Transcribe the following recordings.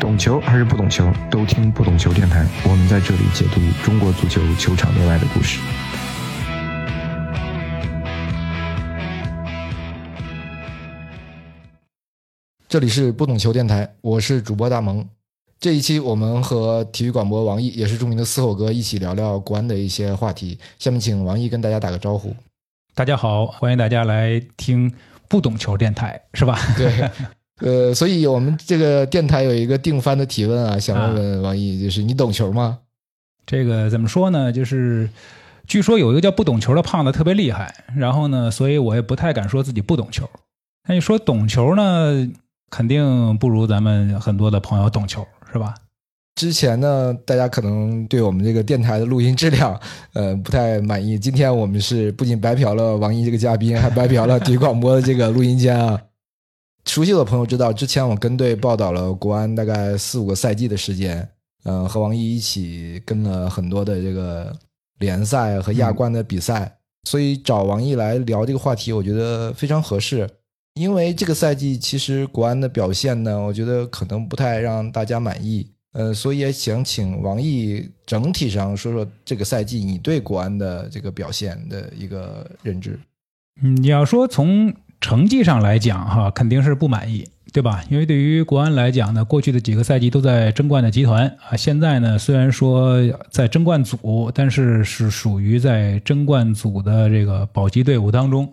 懂球还是不懂球，都听不懂球电台。我们在这里解读中国足球球场内外的故事。这里是不懂球电台，我是主播大萌。这一期我们和体育广播王毅，也是著名的嘶吼哥，一起聊聊国安的一些话题。下面请王毅跟大家打个招呼。大家好，欢迎大家来听不懂球电台，是吧？对。呃，所以我们这个电台有一个定番的提问啊，想问问王毅，就是你懂球吗？这个怎么说呢？就是据说有一个叫不懂球的胖子特别厉害，然后呢，所以我也不太敢说自己不懂球。那你说懂球呢，肯定不如咱们很多的朋友懂球，是吧？之前呢，大家可能对我们这个电台的录音质量，呃，不太满意。今天我们是不仅白嫖了王毅这个嘉宾，还白嫖了 体育广播的这个录音间啊。熟悉的朋友知道，之前我跟队报道了国安大概四五个赛季的时间，嗯，和王毅一起跟了很多的这个联赛和亚冠的比赛，所以找王毅来聊这个话题，我觉得非常合适。因为这个赛季其实国安的表现呢，我觉得可能不太让大家满意，呃，所以也想请王毅整体上说说这个赛季你对国安的这个表现的一个认知。嗯，你要说从。成绩上来讲，哈，肯定是不满意，对吧？因为对于国安来讲呢，过去的几个赛季都在争冠的集团啊，现在呢，虽然说在争冠组，但是是属于在争冠组的这个保级队伍当中。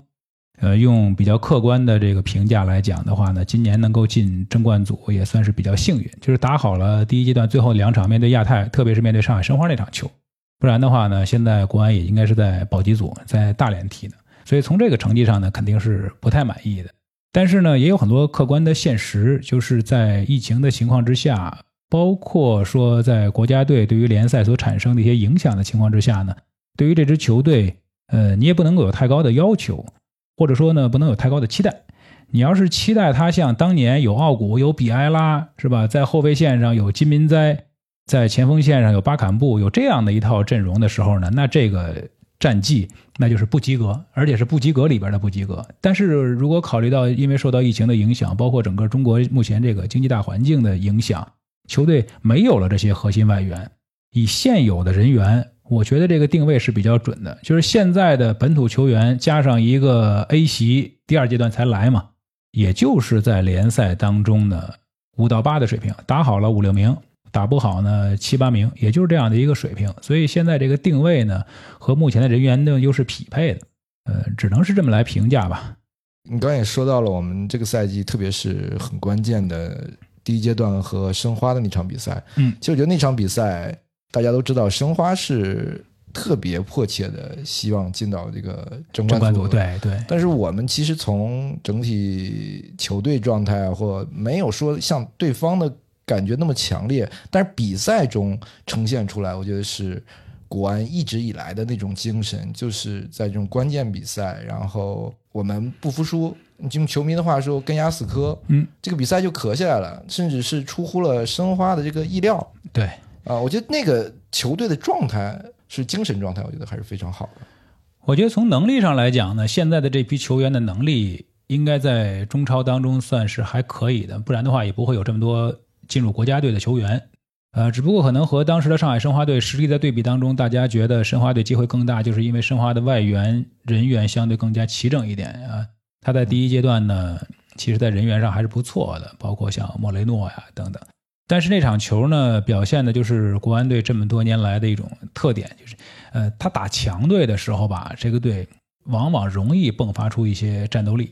呃，用比较客观的这个评价来讲的话呢，今年能够进争冠组也算是比较幸运，就是打好了第一阶段最后两场面对亚太，特别是面对上海申花那场球，不然的话呢，现在国安也应该是在保级组，在大连踢的。所以从这个成绩上呢，肯定是不太满意的。但是呢，也有很多客观的现实，就是在疫情的情况之下，包括说在国家队对于联赛所产生的一些影响的情况之下呢，对于这支球队，呃，你也不能够有太高的要求，或者说呢，不能有太高的期待。你要是期待他像当年有奥古、有比埃拉，是吧？在后卫线上有金民哉，在前锋线上有巴坎布，有这样的一套阵容的时候呢，那这个。战绩那就是不及格，而且是不及格里边的不及格。但是如果考虑到因为受到疫情的影响，包括整个中国目前这个经济大环境的影响，球队没有了这些核心外援，以现有的人员，我觉得这个定位是比较准的。就是现在的本土球员加上一个 A 席，第二阶段才来嘛，也就是在联赛当中的五到八的水平，打好了五六名。打不好呢，七八名，也就是这样的一个水平。所以现在这个定位呢，和目前的人员呢又是匹配的，呃，只能是这么来评价吧。你刚也说到了，我们这个赛季特别是很关键的第一阶段和申花的那场比赛。嗯，其实我觉得那场比赛大家都知道，申花是特别迫切的希望进到这个争冠组。对对。但是我们其实从整体球队状态啊，或没有说像对方的。感觉那么强烈，但是比赛中呈现出来，我觉得是国安一直以来的那种精神，就是在这种关键比赛，然后我们不服输。用球迷的话说，跟牙死磕，嗯，这个比赛就磕下来了，甚至是出乎了申花的这个意料。对，啊，我觉得那个球队的状态是精神状态，我觉得还是非常好的。我觉得从能力上来讲呢，现在的这批球员的能力应该在中超当中算是还可以的，不然的话也不会有这么多。进入国家队的球员，呃，只不过可能和当时的上海申花队实力在对比当中，大家觉得申花队机会更大，就是因为申花的外援人员相对更加齐整一点啊。他在第一阶段呢，其实在人员上还是不错的，包括像莫雷诺呀等等。但是那场球呢，表现的就是国安队这么多年来的一种特点，就是呃，他打强队的时候吧，这个队往往容易迸发出一些战斗力，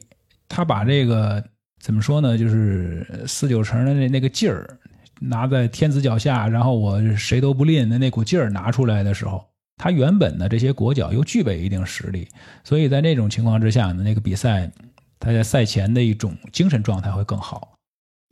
他把这个。怎么说呢？就是四九城的那那个劲儿，拿在天子脚下，然后我谁都不吝的那股劲儿拿出来的时候，他原本的这些国脚又具备一定实力，所以在那种情况之下呢，那个比赛他在赛前的一种精神状态会更好。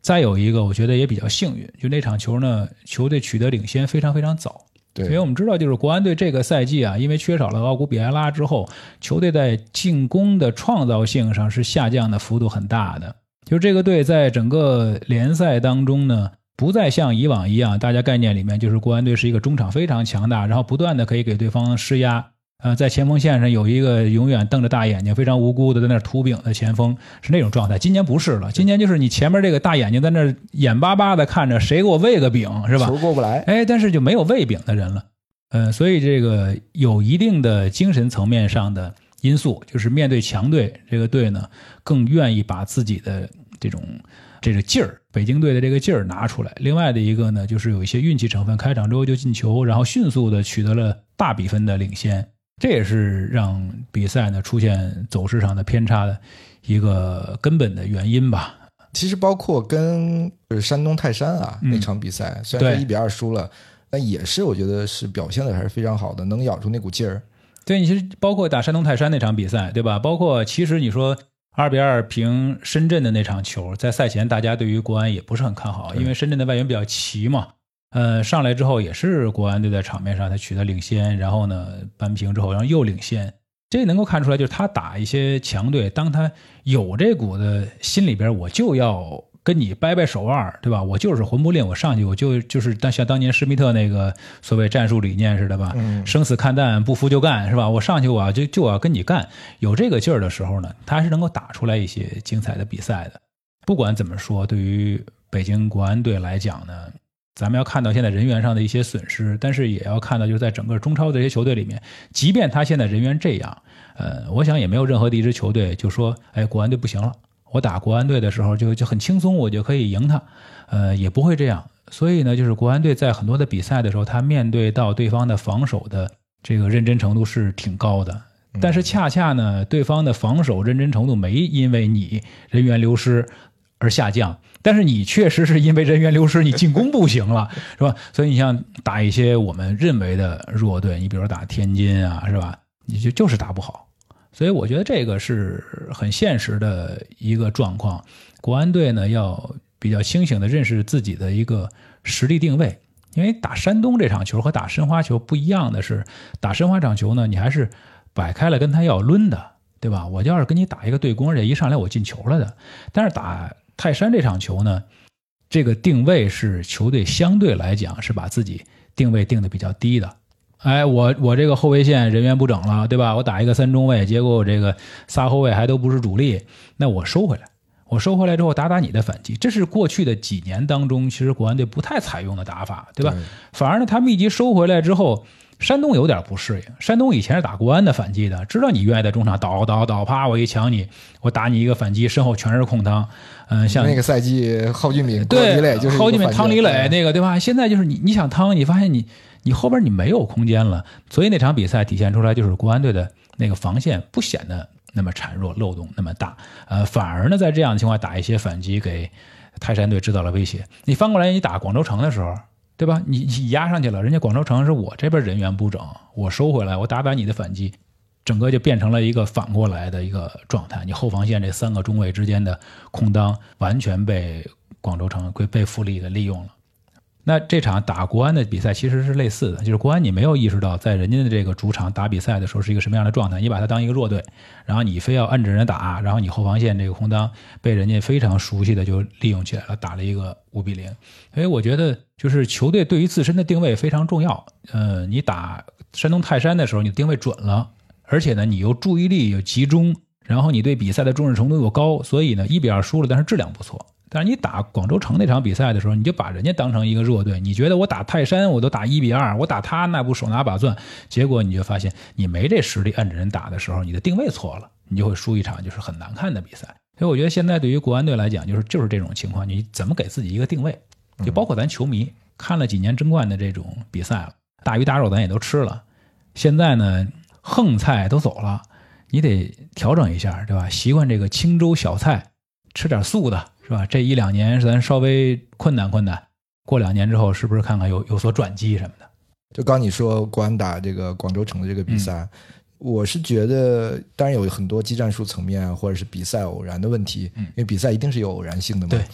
再有一个，我觉得也比较幸运，就那场球呢，球队取得领先非常非常早。对，因为我们知道，就是国安队这个赛季啊，因为缺少了奥古比埃拉之后，球队在进攻的创造性上是下降的幅度很大的。就这个队在整个联赛当中呢，不再像以往一样，大家概念里面就是国安队是一个中场非常强大，然后不断的可以给对方施压，呃，在前锋线上有一个永远瞪着大眼睛、非常无辜的在那儿吐饼的前锋，是那种状态。今年不是了，今年就是你前面这个大眼睛在那儿眼巴巴的看着谁给我喂个饼，是吧？球过不来，哎，但是就没有喂饼的人了。呃，所以这个有一定的精神层面上的因素，就是面对强队，这个队呢更愿意把自己的这种这个劲儿，北京队的这个劲儿拿出来。另外的一个呢，就是有一些运气成分，开场之后就进球，然后迅速的取得了大比分的领先。这也是让比赛呢出现走势上的偏差的一个根本的原因吧。其实包括跟就是山东泰山啊、嗯那场比赛，虽然一比二输了，但也是我觉得是表现的还是非常好的，能咬住那股劲儿。对，你其实包括打山东泰山那场比赛，对吧？包括其实你说二比二平深圳的那场球，在赛前大家对于国安也不是很看好，因为深圳的外援比较齐嘛。呃，上来之后也是国安队在场面上他取得领先，然后呢扳平之后，然后又领先，这能够看出来，就是他打一些强队，当他有这股子心里边，我就要跟你掰掰手腕，对吧？我就是魂不吝，我上去我就就是当像当年施密特那个所谓战术理念似的吧，嗯生死看淡，不服就干，是吧？我上去我要就就要跟你干，有这个劲儿的时候呢，他还是能够打出来一些精彩的比赛的。不管怎么说，对于北京国安队来讲呢，咱们要看到现在人员上的一些损失，但是也要看到，就是在整个中超这些球队里面，即便他现在人员这样，呃，我想也没有任何的一支球队就说，哎，国安队不行了，我打国安队的时候就就很轻松，我就可以赢他，呃，也不会这样。所以呢，就是国安队在很多的比赛的时候，他面对到对方的防守的这个认真程度是挺高的。但是恰恰呢，对方的防守认真程度没因为你人员流失而下降，但是你确实是因为人员流失，你进攻不行了，是吧？所以你像打一些我们认为的弱队，你比如说打天津啊，是吧？你就就是打不好。所以我觉得这个是很现实的一个状况。国安队呢要比较清醒的认识自己的一个实力定位，因为打山东这场球和打申花球不一样的是，打申花场球呢，你还是摆开了跟他要抡的，对吧？我要是跟你打一个对攻，而且一上来我进球了的，但是打泰山这场球呢，这个定位是球队相对来讲是把自己定位定的比较低的。哎，我我这个后卫线人员不整了，对吧？我打一个三中卫，结果我这个仨后卫还都不是主力，那我收回来，我收回来之后打打你的反击，这是过去的几年当中其实国安队不太采用的打法，对吧？对反而呢，他们一级收回来之后，山东有点不适应。山东以前是打国安的反击的，知道你愿意在中场倒倒倒，啪，我一抢你，我打你一个反击，身后全是空当。嗯，像那个赛季郝俊敏、郭对，李磊就是郝俊敏、汤李磊那个对吧？现在就是你你想汤，你发现你你后边你没有空间了，所以那场比赛体现出来就是国安队的那个防线不显得那么孱弱，漏洞那么大，呃，反而呢在这样的情况下打一些反击，给泰山队制造了威胁。你翻过来，你打广州城的时候。对吧？你你压上去了，人家广州城是我这边人员不整，我收回来，我打打你的反击，整个就变成了一个反过来的一个状态。你后防线这三个中卫之间的空当完全被广州城被被富力的利用了。那这场打国安的比赛其实是类似的，就是国安你没有意识到在人家的这个主场打比赛的时候是一个什么样的状态，你把它当一个弱队，然后你非要摁着人家打，然后你后防线这个空当被人家非常熟悉的就利用起来了，打了一个五比零。所以我觉得就是球队对于自身的定位非常重要。呃，你打山东泰山的时候，你定位准了，而且呢，你又注意力又集中，然后你对比赛的重视程度又高，所以呢，一比二输了，但是质量不错。但是你打广州城那场比赛的时候，你就把人家当成一个弱队，你觉得我打泰山我都打一比二，我打他那不手拿把攥，结果你就发现你没这实力摁着人打的时候，你的定位错了，你就会输一场就是很难看的比赛。所以我觉得现在对于国安队来讲，就是就是这种情况，你怎么给自己一个定位？就包括咱球迷看了几年争冠的这种比赛了，大鱼大肉咱也都吃了，现在呢横菜都走了，你得调整一下，对吧？习惯这个清粥小菜，吃点素的，是吧？这一两年咱稍微困难困难，过两年之后是不是看看有有所转机什么的？就刚你说国安打这个广州城的这个比赛，嗯我是觉得当然有很多技战术层面啊或者是比赛偶然的问题，嗯因为比赛一定是有偶然性的嘛。对。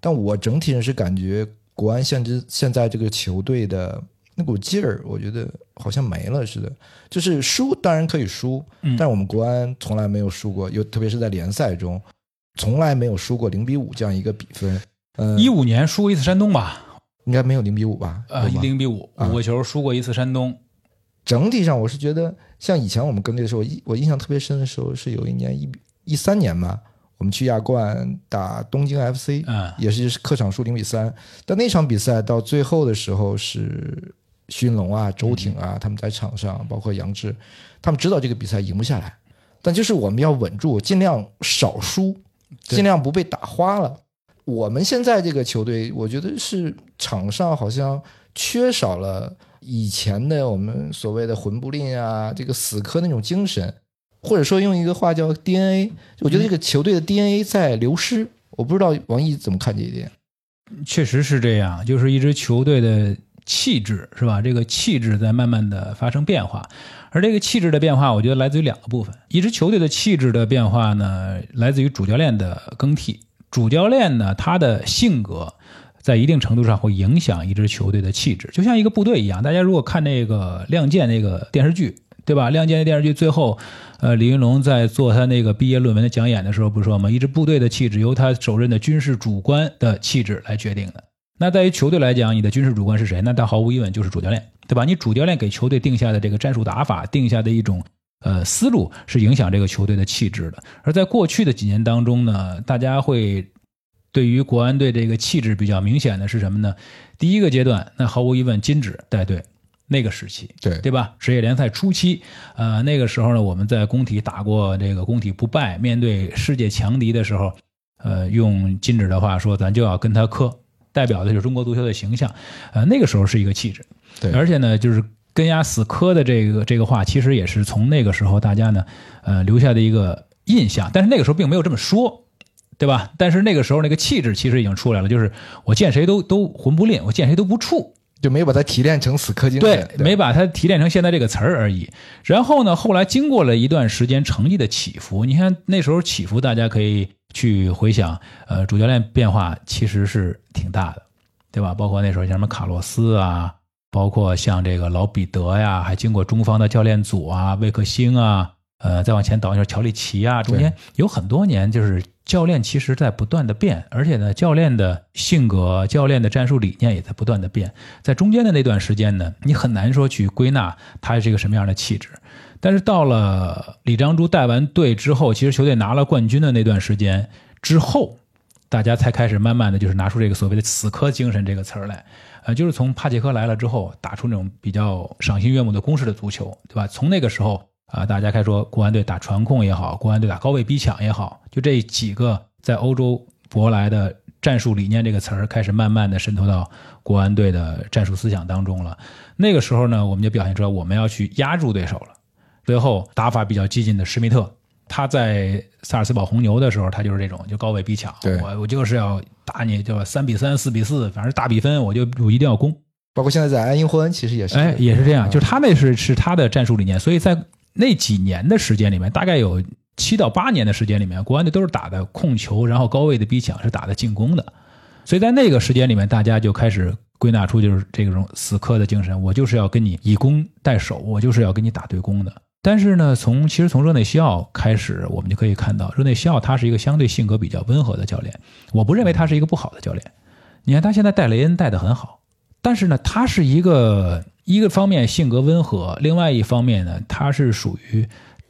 但我整体上是感觉国安现之现在这个球队的那股劲儿，我觉得好像没了似的。就是输当然可以输，嗯但是我们国安从来没有输过，又特别是在联赛中，从来没有输过零比五这样一个比分。呃、一五年输过一次山东吧，应该没有零比五吧？呃，零比五，啊五个球输过一次山东。整体上我是觉得像以前我们跟队的时候，我印象特别深的时候是有一年一一三年吧，我们去亚冠打东京 FC，嗯也是客场输零比三。但那场比赛到最后的时候是勋龙啊、周挺啊，他们在场上，包括杨志，他们知道这个比赛赢不下来，但就是我们要稳住，尽量少输，对尽量不被打花了。我们现在这个球队，我觉得是场上好像缺少了以前的我们所谓的魂不吝啊，这个死磕那种精神，或者说用一个话叫 DNA。我觉得这个球队的 DNA 在流失。我不知道王毅怎么看这一点。确实是这样，就是一支球队的气质是吧？这个气质在慢慢的发生变化，而这个气质的变化，我觉得来自于两个部分。一支球队的气质的变化呢，来自于主教练的更替。主教练呢，他的性格在一定程度上会影响一支球队的气质，就像一个部队一样。大家如果看那个《亮剑》那个电视剧，对吧？《亮剑》的电视剧最后，呃，李云龙在做他那个毕业论文的讲演的时候，不是说吗？一支部队的气质由他首任的军事主官的气质来决定的。那在于球队来讲，你的军事主官是谁？那他毫无疑问就是主教练，对吧？你主教练给球队定下的这个战术打法，定下的一种呃思路，是影响这个球队的气质的。而在过去的几年当中呢，大家会对于国安队这个气质比较明显的是什么呢？第一个阶段，那毫无疑问金指带队那个时期，对对吧？职业联赛初期，呃，那个时候呢，我们在工体打过这个工体不败，面对世界强敌的时候，呃，用金指的话说，咱就要跟他磕，代表的就是中国足球的形象。呃，那个时候是一个气质，对而且呢，就是跟牙死磕的这个这个话，其实也是从那个时候大家呢，呃，留下的一个印象。但是那个时候并没有这么说，对吧？但是那个时候那个气质其实已经出来了，就是我见谁都都魂不吝，我见谁都不怵。就没有把它提炼成死磕精对神，，没把它提炼成现在这个词儿而已。然后呢，后来经过了一段时间成绩的起伏，你看那时候起伏，大家可以去回想，呃，主教练变化其实是挺大的，对吧？包括那时候像什么卡洛斯啊，包括像这个老彼得呀，还经过中方的教练组啊，魏克星啊，呃，再往前倒就是乔里奇啊，中间有很多年就是教练其实在不断的变，而且呢，教练的性格、教练的战术理念也在不断的变。在中间的那段时间呢，你很难说去归纳他是一个什么样的气质。但是到了李章洙带完队之后，其实球队拿了冠军的那段时间之后，大家才开始慢慢的就是拿出这个所谓的“死磕精神”这个词儿来。呃，就是从帕杰克来了之后，打出那种比较赏心悦目的攻势的足球，对吧？从那个时候啊、大家开始说国安队打传控也好，国安队打高位逼抢也好，就这几个在欧洲舶来的战术理念这个词儿开始慢慢的渗透到国安队的战术思想当中了。那个时候呢，我们就表现出来我们要去压住对手了。最后打法比较激进的施密特，他在萨尔斯堡红牛的时候，他就是这种就高位逼抢，对。我我就是要打你，就三比三、四比四，反正大比分我就我一定要攻。包括现在在安因霍恩，其实也是，哎，也是这样，啊就是他那是是他的战术理念，所以在那几年的时间里面，大概有七到八年的时间里面，国安队都是打的控球，然后高位的逼抢是打的进攻的，所以在那个时间里面，大家就开始归纳出就是这种死磕的精神，我就是要跟你以攻代守，我就是要跟你打对攻的。但是呢，从其实从热内西奥开始，我们就可以看到，热内西奥他是一个相对性格比较温和的教练，我不认为他是一个不好的教练。你看他现在带雷恩带得很好，但是呢，他是一个一个方面性格温和，另外一方面呢，他是属于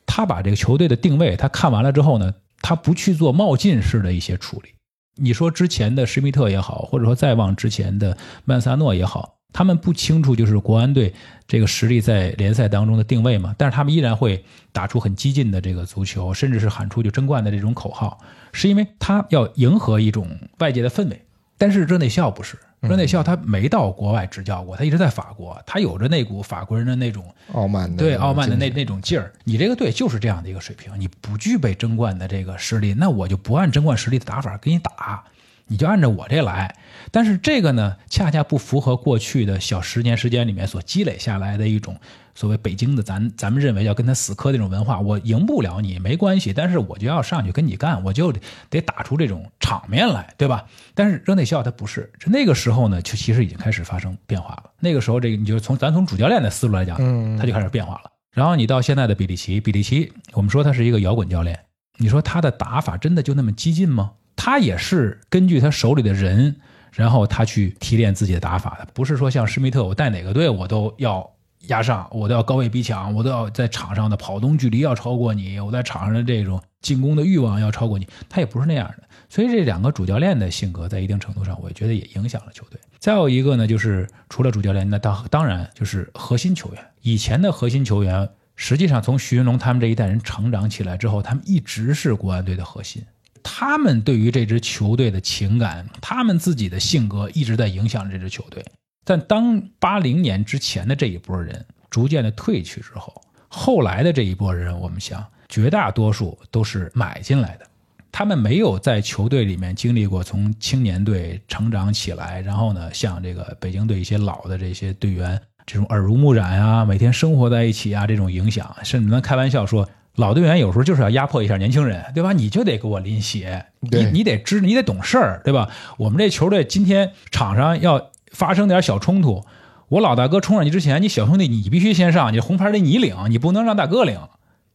他把这个球队的定位，他看完了之后呢，他不去做冒进式的一些处理。你说之前的施密特也好，或者说再往之前的曼萨诺也好，他们不清楚就是国安队这个实力在联赛当中的定位嘛，但是他们依然会打出很激进的这个足球，甚至是喊出就争冠的这种口号，是因为他要迎合一种外界的氛围。但是热内西奥不是，热内西奥他没到国外执教过，他一直在法国，他有着那股法国人的那种傲慢的，对傲慢的那那种劲儿。你这个队就是这样的一个水平，你不具备争冠的这个实力，那我就不按争冠实力的打法给你打，你就按照我这来。但是这个呢，恰恰不符合过去的小十年时间里面所积累下来的一种所谓北京的咱咱们认为要跟他死磕那种文化。我赢不了你没关系，但是我就要上去跟你干，我就得得打出这种场面来，对吧？但是热内笑他不是，那个时候呢，就其实已经开始发生变化了。那个时候，这个你就从咱从主教练的思路来讲，嗯他就开始变化了。然后你到现在的比利奇，比利奇，我们说他是一个摇滚教练，你说他的打法真的就那么激进吗？他也是根据他手里的人，然后他去提炼自己的打法的，不是说像施密特，我带哪个队我都要压上，我都要高位逼抢，我都要在场上的跑动距离要超过你，我在场上的这种进攻的欲望要超过你，他也不是那样的。所以这两个主教练的性格，在一定程度上，我觉得也影响了球队。再有一个呢，就是除了主教练，那当当然就是核心球员。以前的核心球员，实际上从徐云龙他们这一代人成长起来之后，他们一直是国安队的核心。他们对于这支球队的情感，他们自己的性格一直在影响这支球队。但当八零年之前的这一波人逐渐的退去之后，后来的这一波人，我们想，绝大多数都是买进来的。他们没有在球队里面经历过从青年队成长起来，然后呢，像这个北京队一些老的这些队员这种耳濡目染啊，每天生活在一起啊，这种影响，甚至能开玩笑说，老队员有时候就是要压迫一下年轻人，对吧？你就得给我拎鞋，你你得知，你得懂事儿，对吧？我们这球队今天场上要发生点小冲突，我老大哥冲上去之前，你小兄弟你必须先上，你红牌得你领，你不能让大哥领。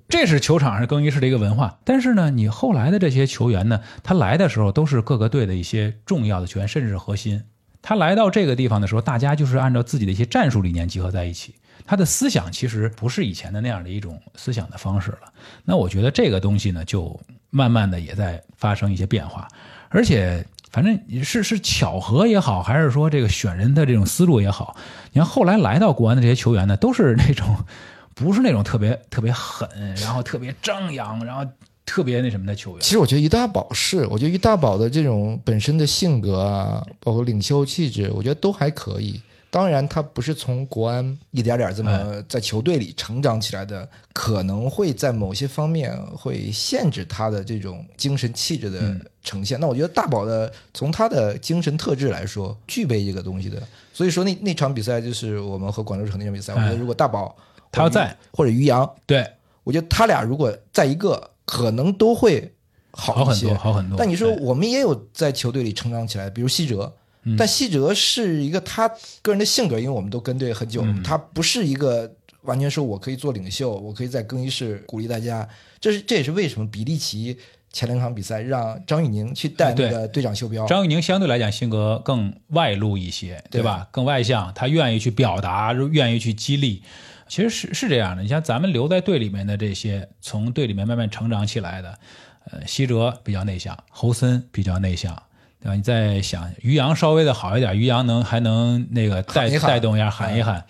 这是球场上更衣室的一个文化，但是呢，你后来的这些球员呢，他来的时候都是各个队的一些重要的球员，甚至是核心。他来到这个地方的时候，大家就是按照自己的一些战术理念集合在一起。他的思想其实不是以前的那样的一种思想的方式了。那我觉得这个东西呢，就慢慢的也在发生一些变化。而且，反正是是巧合也好，还是说这个选人的这种思路也好，你看后来来到国安的这些球员呢，都是那种。不是那种特别特别狠，然后特别张扬，然后特别那什么的球员。其实我觉得于大宝是，我觉得于大宝的这种本身的性格啊，包括领袖气质，我觉得都还可以。当然，他不是从国安一点点这么在球队里成长起来的，可能会在某些方面会限制他的这种精神气质的呈现。那我觉得大宝的从他的精神特质来说，具备这个东西的。所以说那那场比赛就是我们和广州城那场比赛，我觉得如果大宝。他要在或者于洋，对我觉得他俩如果在一个，可能都会好很多，好很多。但你说我们也有在球队里成长起来，比如西哲，但西哲是一个他个人的性格，因为我们都跟队很久，他不是一个完全说我可以做领袖，我可以在更衣室鼓励大家。这是这也是为什么比利奇前两场比赛让张玉宁去带那个队长袖标。张玉宁相对来讲性格更外露一些，对吧？更外向，他愿意去表达，愿意去激励。其实是是这样的，你像咱们留在队里面的这些，从队里面慢慢成长起来的，呃，西哲比较内向，侯森比较内向，对吧？你再想于洋稍微的好一点，于洋能还能那个带带动一下，喊一喊，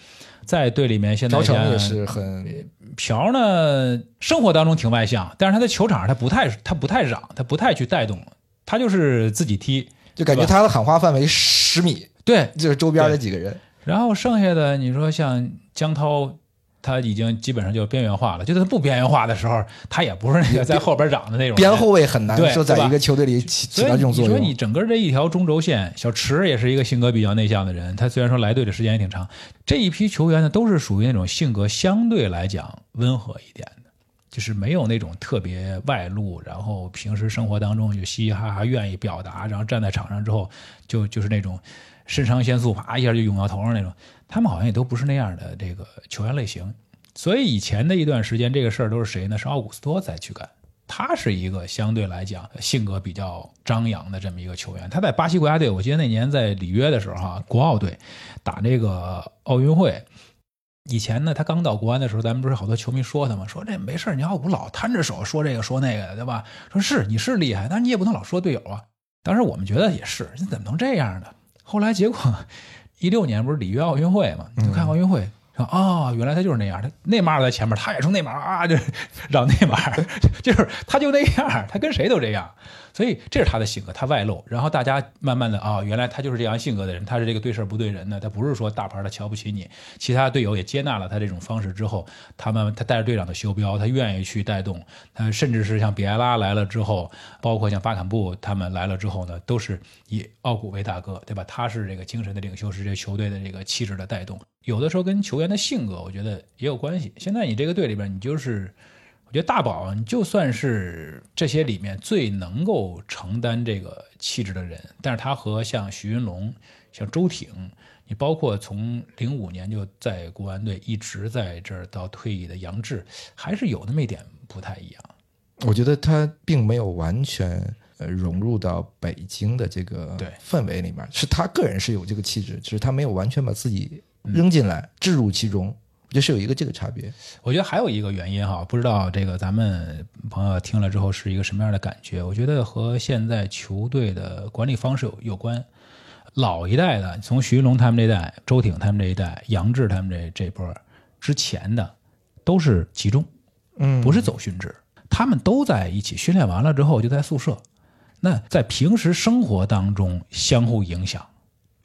在队里面现在朴成也是很朴呢，生活当中挺外向，但是他在球场上他不太他不太嚷，他不太去带动，他就是自己踢，就感觉他的喊话范围十米，对，就是周边的几个人，然后剩下的你说像江涛。他已经基本上就边缘化了，就是他不边缘化的时候，他也不是那个在后边长的那种。边后卫很难说在一个球队里起起到这种作用。你说你整个这一条中轴线，小池也是一个性格比较内向的人，他虽然说来队的时间也挺长，这一批球员呢都是属于那种性格相对来讲温和一点的，就是没有那种特别外露，然后平时生活当中就嘻嘻哈哈，愿意表达，然后站在场上之后就就是那种肾上腺素啪一下就涌到头上那种。他们好像也都不是那样的这个球员类型，所以以前的一段时间，这个事儿都是谁呢？是奥古斯托在去干。他是一个相对来讲性格比较张扬的这么一个球员。他在巴西国家队，我记得那年在里约的时候，哈，国奥队打这个奥运会。以前呢，他刚到国安的时候，咱们不是好多球迷说他吗？说这没事你奥古老摊着手说这个说那个的，对吧？说是你是厉害，但是你也不能老说队友啊。当时我们觉得也是，你怎么能这样呢？后来结果。一六年不是里约奥运会嘛？就看奥运会，说啊，原来他就是那样。他内马尔在前面，他也冲内马尔啊，就让内马尔，就是他就那样，他跟谁都这样。所以这是他的性格，他外露，然后大家慢慢的啊，原来他就是这样性格的人，他是这个对事不对人的，他不是说大牌他瞧不起你，其他队友也接纳了他这种方式之后，他们他带着队长的袖标，他愿意去带动，他甚至是像比埃拉来了之后，包括像巴坎布他们来了之后呢，都是以奥古为大哥，对吧？他是这个精神的领袖，是这球队的这个气质的带动，有的时候跟球员的性格，我觉得也有关系。现在你这个队里边，你就是。我觉得大宝，你就算是这些里面最能够承担这个气质的人，但是他和像徐云龙、像周挺，你包括从零五年就在国安队一直在这儿到退役的杨志，还是有那么一点不太一样。我觉得他并没有完全呃融入到北京的这个氛围里面，是他个人是有这个气质，只是他没有完全把自己扔进来、置入其中。就是有一个这个差别。我觉得还有一个原因哈，不知道这个咱们朋友听了之后是一个什么样的感觉？我觉得和现在球队的管理方式有有关。老一代的，从徐云龙他们这代、周挺他们这一代、杨志他们这这波之前的，都是集中，嗯不是走训制，他们都在一起训练完了之后就在宿舍。那在平时生活当中相互影响，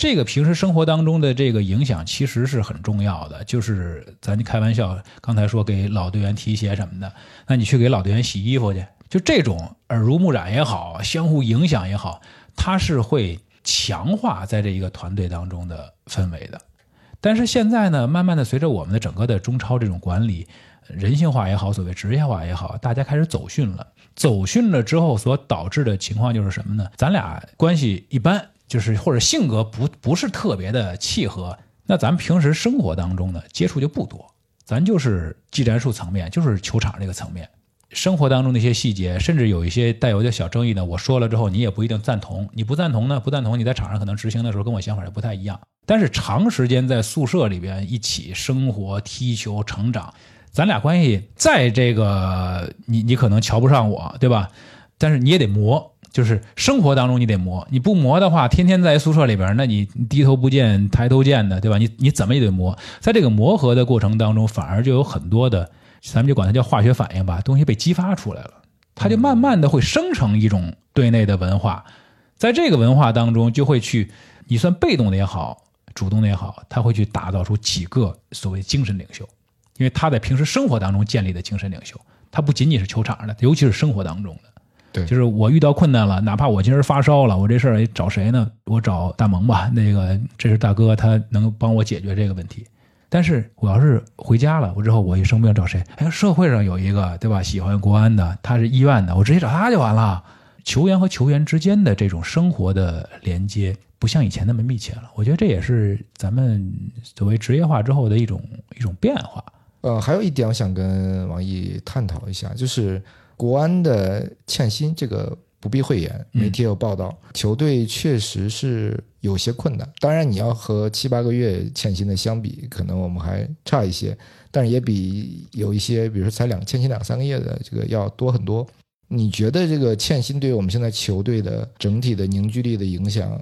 这个平时生活当中的这个影响其实是很重要的。就是咱就开玩笑，刚才说给老队员提鞋什么的，那你去给老队员洗衣服去，就这种耳濡目染也好，相互影响也好，它是会强化在这一个团队当中的氛围的。但是现在呢，慢慢的随着我们的整个的中超这种管理人性化也好，所谓职业化也好，大家开始走训了。走训了之后所导致的情况就是什么呢？咱俩关系一般，就是或者性格不不是特别的契合。那咱们平时生活当中呢，接触就不多，咱就是技战术层面，就是球场这个层面。生活当中的一些细节，甚至有一些带有点小争议呢，我说了之后，你也不一定赞同。你不赞同呢？不赞同，你在场上可能执行的时候跟我想法也不太一样。但是长时间在宿舍里边一起生活、踢球、成长，咱俩关系在这个你你可能瞧不上我，对吧？但是你也得磨，就是生活当中你得磨。你不磨的话，天天在宿舍里边，那你低头不见抬头见的，对吧？你你怎么也得磨。在这个磨合的过程当中，反而就有很多的。咱们就管它叫化学反应吧，东西被激发出来了，它就慢慢的会生成一种队内的文化，在这个文化当中，就会去，你算被动的也好，主动的也好，他会去打造出几个所谓精神领袖，因为他在平时生活当中建立的精神领袖，他不仅仅是球场上的，尤其是生活当中的。对就是我遇到困难了，哪怕我今儿发烧了，我这事儿找谁呢？我找大萌吧，那个这是大哥，他能帮我解决这个问题。但是我要是回家了，我之后我一生病找谁？哎，社会上有一个对吧？喜欢国安的，他是医院的，我直接找他就完了。球员和球员之间的这种生活的连接，不像以前那么密切了。我觉得这也是咱们所谓职业化之后的一种一种变化。呃，还有一点我想跟王毅探讨一下，就是国安的欠薪这个不必讳言，媒体有报道，球队确实是有些困难。当然，你要和七八个月欠薪的相比，可能我们还差一些，但是也比有一些，比如说才两欠薪两三个月的这个要多很多。你觉得这个欠薪对于我们现在球队的整体的凝聚力的影响，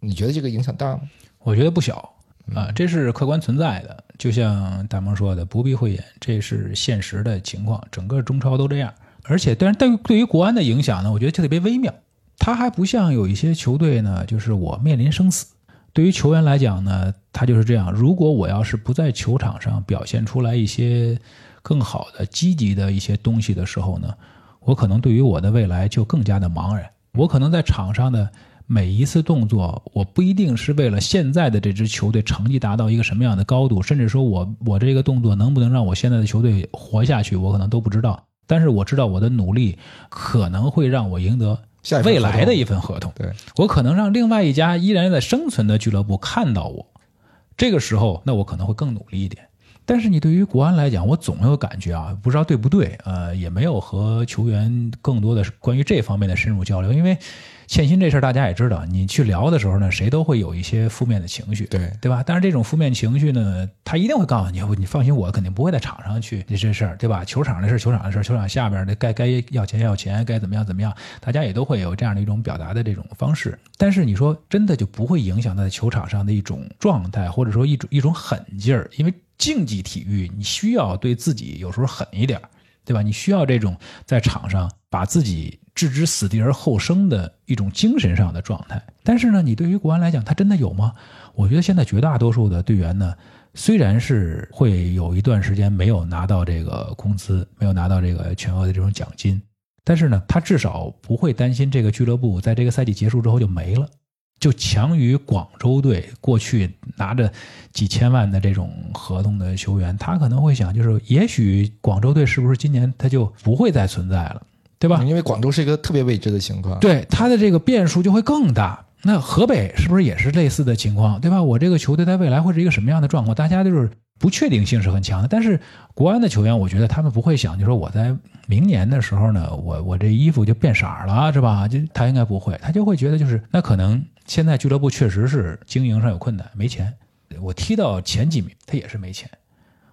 你觉得这个影响大吗？我觉得不小啊，这是客观存在的。就像大萌说的，不必讳言，这是现实的情况，整个中超都这样。而且，但是对对于国安的影响呢，我觉得特别微妙。他还不像有一些球队呢，就是我面临生死。对于球员来讲呢，他就是这样。如果我要是不在球场上表现出来一些更好的、积极的一些东西的时候呢，我可能对于我的未来就更加的茫然。我可能在场上的每一次动作，我不一定是为了现在的这支球队成绩达到一个什么样的高度，甚至说我我这个动作能不能让我现在的球队活下去，我可能都不知道。但是我知道我的努力可能会让我赢得未来的一份合同。对，我可能让另外一家依然在生存的俱乐部看到我，这个时候，那我可能会更努力一点。但是你对于国安来讲，我总有感觉啊，不知道对不对，呃，也没有和球员更多的关于这方面的深入交流，因为欠薪这事儿大家也知道，你去聊的时候呢，谁都会有一些负面的情绪，对对吧？但是这种负面情绪呢，他一定会告诉你，你放心，我肯定不会在场上去这这事儿，对吧？球场的事儿，球场的事儿，球场下边的该该要钱要钱，该怎么样怎么样，大家也都会有这样的一种表达的这种方式。但是你说真的就不会影响他在球场上的一种状态，或者说一种一种狠劲儿，因为竞技体育你需要对自己有时候狠一点儿，对吧？你需要这种在场上把自己置之死地而后生的一种精神上的状态。但是呢，你对于国安来讲，他真的有吗？我觉得现在绝大多数的队员呢，虽然是会有一段时间没有拿到这个工资，没有拿到这个全额的这种奖金，但是呢，他至少不会担心这个俱乐部在这个赛季结束之后就没了。就强于广州队过去拿着几千万的这种合同的球员，他可能会想，就是也许广州队是不是今年他就不会再存在了，对吧？因为广州是一个特别未知的情况。对他的这个变数就会更大。那河北是不是也是类似的情况，对吧？我这个球队在未来会是一个什么样的状况？大家就是不确定性是很强的。但是国安的球员，我觉得他们不会想，就说我在明年的时候呢，我我这衣服就变色了，是吧？就他应该不会，他就会觉得就是那可能现在俱乐部确实是经营上有困难，没钱。我踢到前几名，他也是没钱。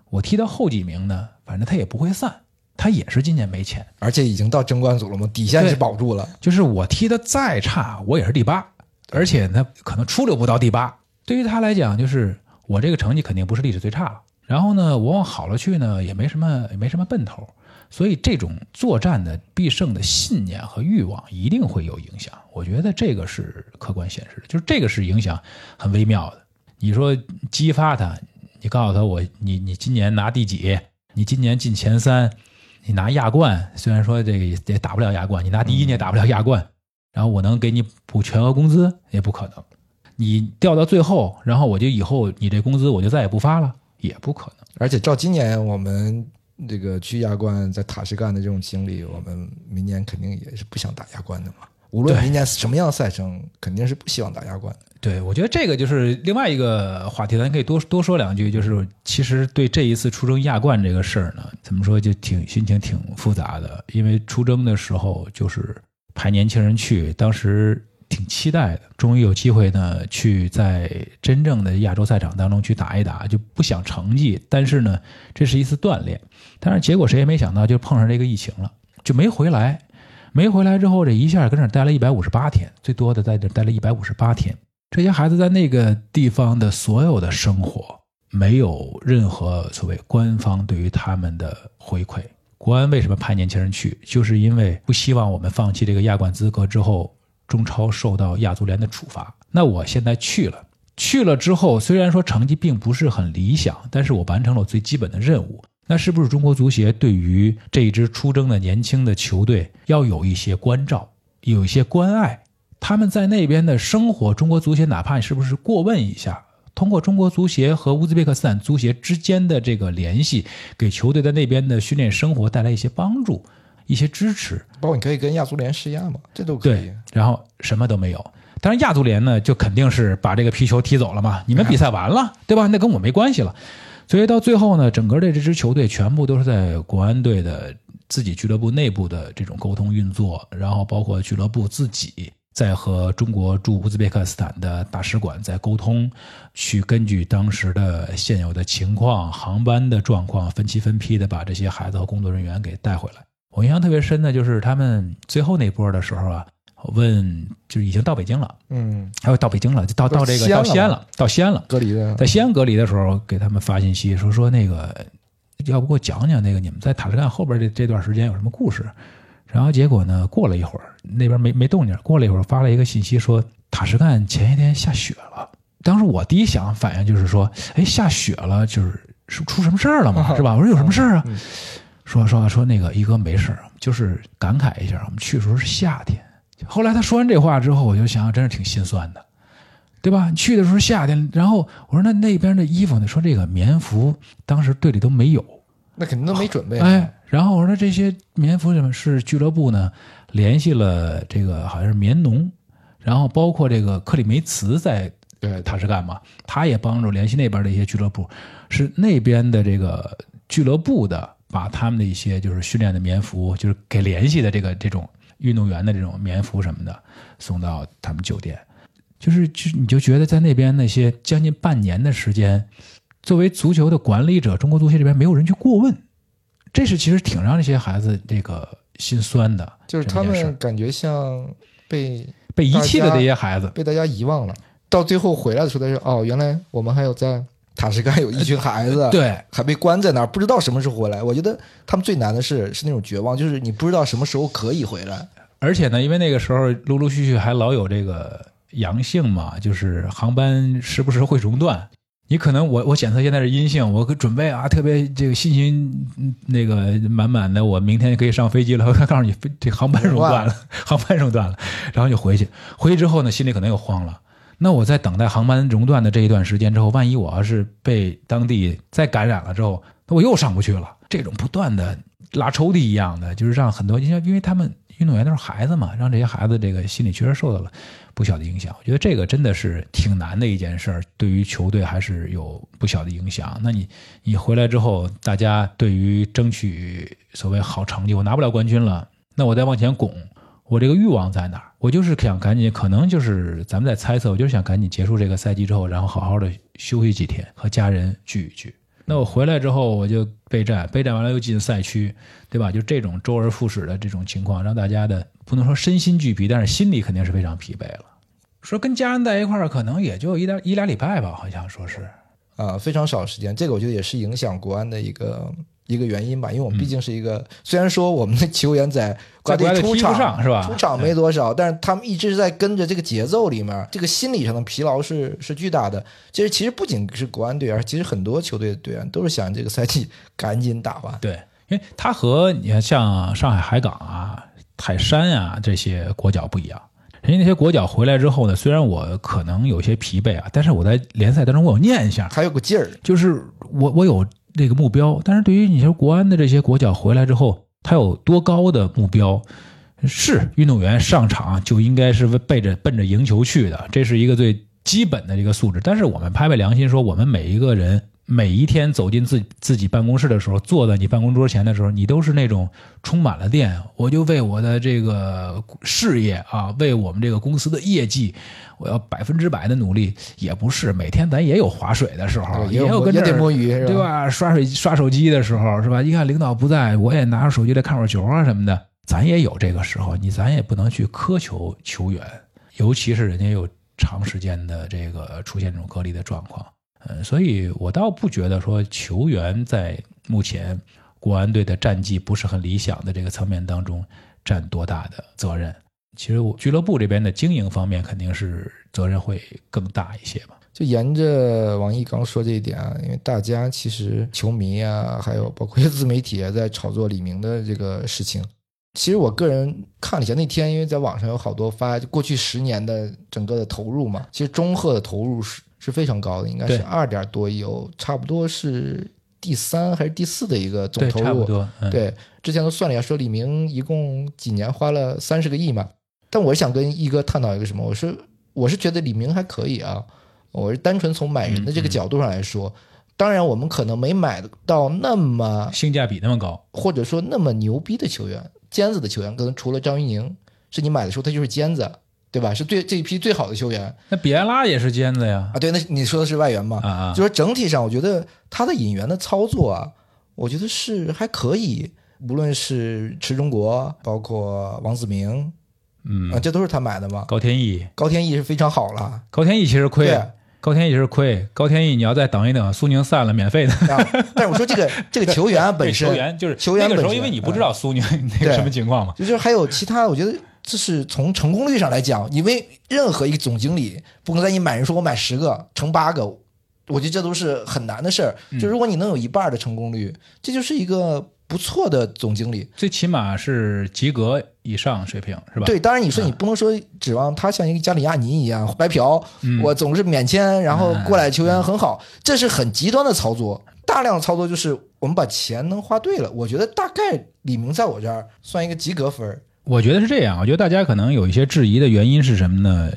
我踢到后几名呢，反正他也不会散，他也是今年没钱。而且已经到争冠组了嘛，底线是保住了。就是我踢的再差，我也是第八，而且呢，可能出溜不到第八。对于他来讲，就是我这个成绩肯定不是历史最差了。然后呢，我往好了去呢，也没什么也没什么奔头。所以这种作战的必胜的信念和欲望一定会有影响。我觉得这个是客观现实的，就是这个是影响很微妙的。你说激发他，你告诉他我你你今年拿第几？你今年进前三，你拿亚冠，虽然说这个也也打不了亚冠，你拿第一你也打不了亚冠。然后我能给你补全额工资也不可能。你掉到最后，然后我就以后你这工资我就再也不发了，也不可能。而且照今年我们这个去亚冠在塔什干的这种经历，我们明年肯定也是不想打亚冠的嘛。无论明年什么样的赛程，肯定是不希望打亚冠。对，我觉得这个就是另外一个话题，咱可以多多说两句。就是其实对这一次出征亚冠这个事儿呢，怎么说就挺心情挺复杂的。因为出征的时候就是派年轻人去，当时挺期待的，终于有机会呢去在真正的亚洲赛场当中去打一打，就不想成绩，但是呢这是一次锻炼。但是结果谁也没想到，就碰上这个疫情了，就没回来。没回来之后，这一下跟这待了一百五十八天，最多的在这待了一百五十八天。这些孩子在那个地方的所有的生活，没有任何所谓官方对于他们的回馈。国安为什么派年轻人去？就是因为不希望我们放弃这个亚冠资格之后，中超受到亚足联的处罚。那我现在去了，去了之后，虽然说成绩并不是很理想，但是我完成了我最基本的任务。那是不是中国足协对于这一支出征的年轻的球队要有一些关照，有一些关爱？他们在那边的生活，中国足协哪怕你是不是过问一下，通过中国足协和乌兹别克斯坦足协之间的这个联系，给球队在那边的训练生活带来一些帮助、一些支持。包括你可以跟亚足联施压嘛，这都可以。然后什么都没有。当然，亚足联呢，就肯定是把这个皮球踢走了嘛。你们比赛完了，对吧？那跟我没关系了。所以到最后呢，整个的这支球队全部都是在国安队的自己俱乐部内部的这种沟通运作，然后包括俱乐部自己在和中国驻乌兹别克斯坦的大使馆在沟通，去根据当时的现有的情况、航班的状况，分期分批的把这些孩子和工作人员给带回来。我印象特别深的就是他们最后那波的时候啊。问就是已经到北京了，嗯，还有到北京了，就到到这个到西安了，到西安了，隔离的，在西安隔离的时候，给他们发信息说说那个，要不给我讲讲那个你们在塔什干后边这这段时间有什么故事？然后结果呢，过了一会儿，那边没没动静，过了一会儿发了一个信息说塔什干前一天下雪了。当时我第一想反应就是说，哎，下雪了，就是是出什么事儿了嘛，是吧？我说有什么事儿啊？说说说那个一哥没事就是感慨一下，我们去的时候是夏天。后来他说完这话之后，我就想想，真是挺心酸的，对吧？去的时候夏天，然后我说那那边的衣服呢？说这个棉服当时队里都没有，那肯定都没准备。哎，然后我说这些棉服什么是俱乐部呢？联系了这个好像是棉农，然后包括这个克里梅茨在，对，他是干嘛？他也帮助联系那边的一些俱乐部，是那边的这个俱乐部的，把他们的一些就是训练的棉服，就是给联系的这个这种。运动员的这种棉服什么的送到他们酒店，就是就你就觉得在那边那些将近半年的时间，作为足球的管理者，中国足协这边没有人去过问，这是其实挺让那些孩子这个心酸的。就是他们感觉像被被遗弃的这些孩子，被大家遗忘了。到最后回来的时候，他说：“哦，原来我们还有在。”塔什干有一群孩子，对，还被关在那儿，不知道什么时候回来。我觉得他们最难的是是那种绝望，就是你不知道什么时候可以回来。而且呢，因为那个时候陆陆续续还老有这个阳性嘛，就是航班时不时会熔断。你可能我我检测现在是阴性，我准备啊，特别这个信心那个满满的，我明天可以上飞机了。他 告诉你，这航班熔断了，航班熔断了，然后就回去。回去之后呢，心里可能又慌了。那我在等待航班熔断的这一段时间之后，万一我要是被当地再感染了之后，那我又上不去了。这种不断的拉抽屉一样的，就是让很多因为因为他们运动员都是孩子嘛，让这些孩子这个心理确实受到了不小的影响。我觉得这个真的是挺难的一件事儿，对于球队还是有不小的影响。那你你回来之后，大家对于争取所谓好成绩，我拿不了冠军了，那我再往前拱。我这个欲望在哪儿？我就是想赶紧，可能就是咱们在猜测，我就是想赶紧结束这个赛季之后，然后好好的休息几天，和家人聚一聚。那我回来之后我就备战，备战完了又进赛区，对吧？就这种周而复始的这种情况，让大家的不能说身心俱疲，但是心里肯定是非常疲惫了。说跟家人在一块儿，可能也就一两一俩礼拜吧，好像说是。啊，非常少时间，这个我觉得也是影响国安的一个一个原因吧。因为我们毕竟是一个，虽然说我们的球员在国家队出场是吧？出场没多少，但是他们一直在跟着这个节奏里面，这个心理上的疲劳是 是巨大的。其实其实不仅是国安队员，其实很多球队的队员都是想这个赛季赶紧打完。对，因为他和你看像上海海港啊、泰山啊这些国脚不一样。人家那些国脚回来之后呢，虽然我可能有些疲惫啊，但是我在联赛当中我有念想，还有个劲儿，就是我我有那个目标。但是对于你说国安的这些国脚回来之后，他有多高的目标？是运动员上场就应该是背着奔着赢球去的，这是一个最基本的这个素质。但是我们拍拍良心说，我们每一个人。每一天走进自自己办公室的时候，坐在你办公桌前的时候，你都是那种充满了电。我就为我的这个事业啊，为我们这个公司的业绩，我要百分之百的努力。也不是每天咱也有划水的时候，也有跟这摸鱼，对吧？刷水刷手机的时候，是吧？一看领导不在，我也拿着手机来看会儿球啊什么的。咱也有这个时候，你咱也不能去苛求球员，尤其是人家有长时间的这个出现这种隔离的状况。嗯，所以我倒不觉得说球员在目前国安队的战绩不是很理想的这个层面当中占多大的责任。其实我俱乐部这边的经营方面肯定是责任会更大一些吧。就沿着王毅刚说这一点啊，因为大家其实球迷啊，还有包括自媒体也在炒作李明的这个事情。其实我个人看了一下那天，因为在网上有好多发过去十年的整个的投入嘛，其实中赫的投入是。是非常高的，应该是二点多亿，差不多是第三还是第四的一个总投入。差不多。对，之前都算了一下，说李明一共几年花了三十个亿嘛。但我想跟一哥探讨一个什么？我是我是觉得李明还可以啊。我是单纯从买人的这个角度上来说，当然我们可能没买到那么性价比那么高，或者说那么牛逼的球员，尖子的球员，可能除了张玉宁，是你买的时候他就是尖子。对吧？是最这一批最好的球员。那比埃拉也是尖子呀。啊，对，那你说的是外援嘛？啊啊。就说整体上，我觉得他的引援的操作啊，我觉得是还可以。无论是池中国，包括王子明，嗯啊，这都是他买的嘛。高天意，高天意是非常好了。高天意其实亏，高天意是亏。高天意，你要再等一等，苏宁散了，免费的。但是我说这个 这个球员本身，球员就是球员那个时候，因为你不知道苏宁那个什么情况嘛，就是还有其他，我觉得。这是从成功率上来讲，因为任何一个总经理不可能在你买人说我买十个成八个，我觉得这都是很难的事儿。就如果你能有一半的成功率，这就是一个不错的总经理，最起码是及格以上水平，是吧？对，当然你说你不能说指望他像一个加里亚尼一样白嫖，我总是免签，然后过来球员很好，这是很极端的操作。大量的操作就是我们把钱能花对了。我觉得大概李明在我这儿算一个及格分儿。我觉得是这样，我觉得大家可能有一些质疑的原因是什么呢？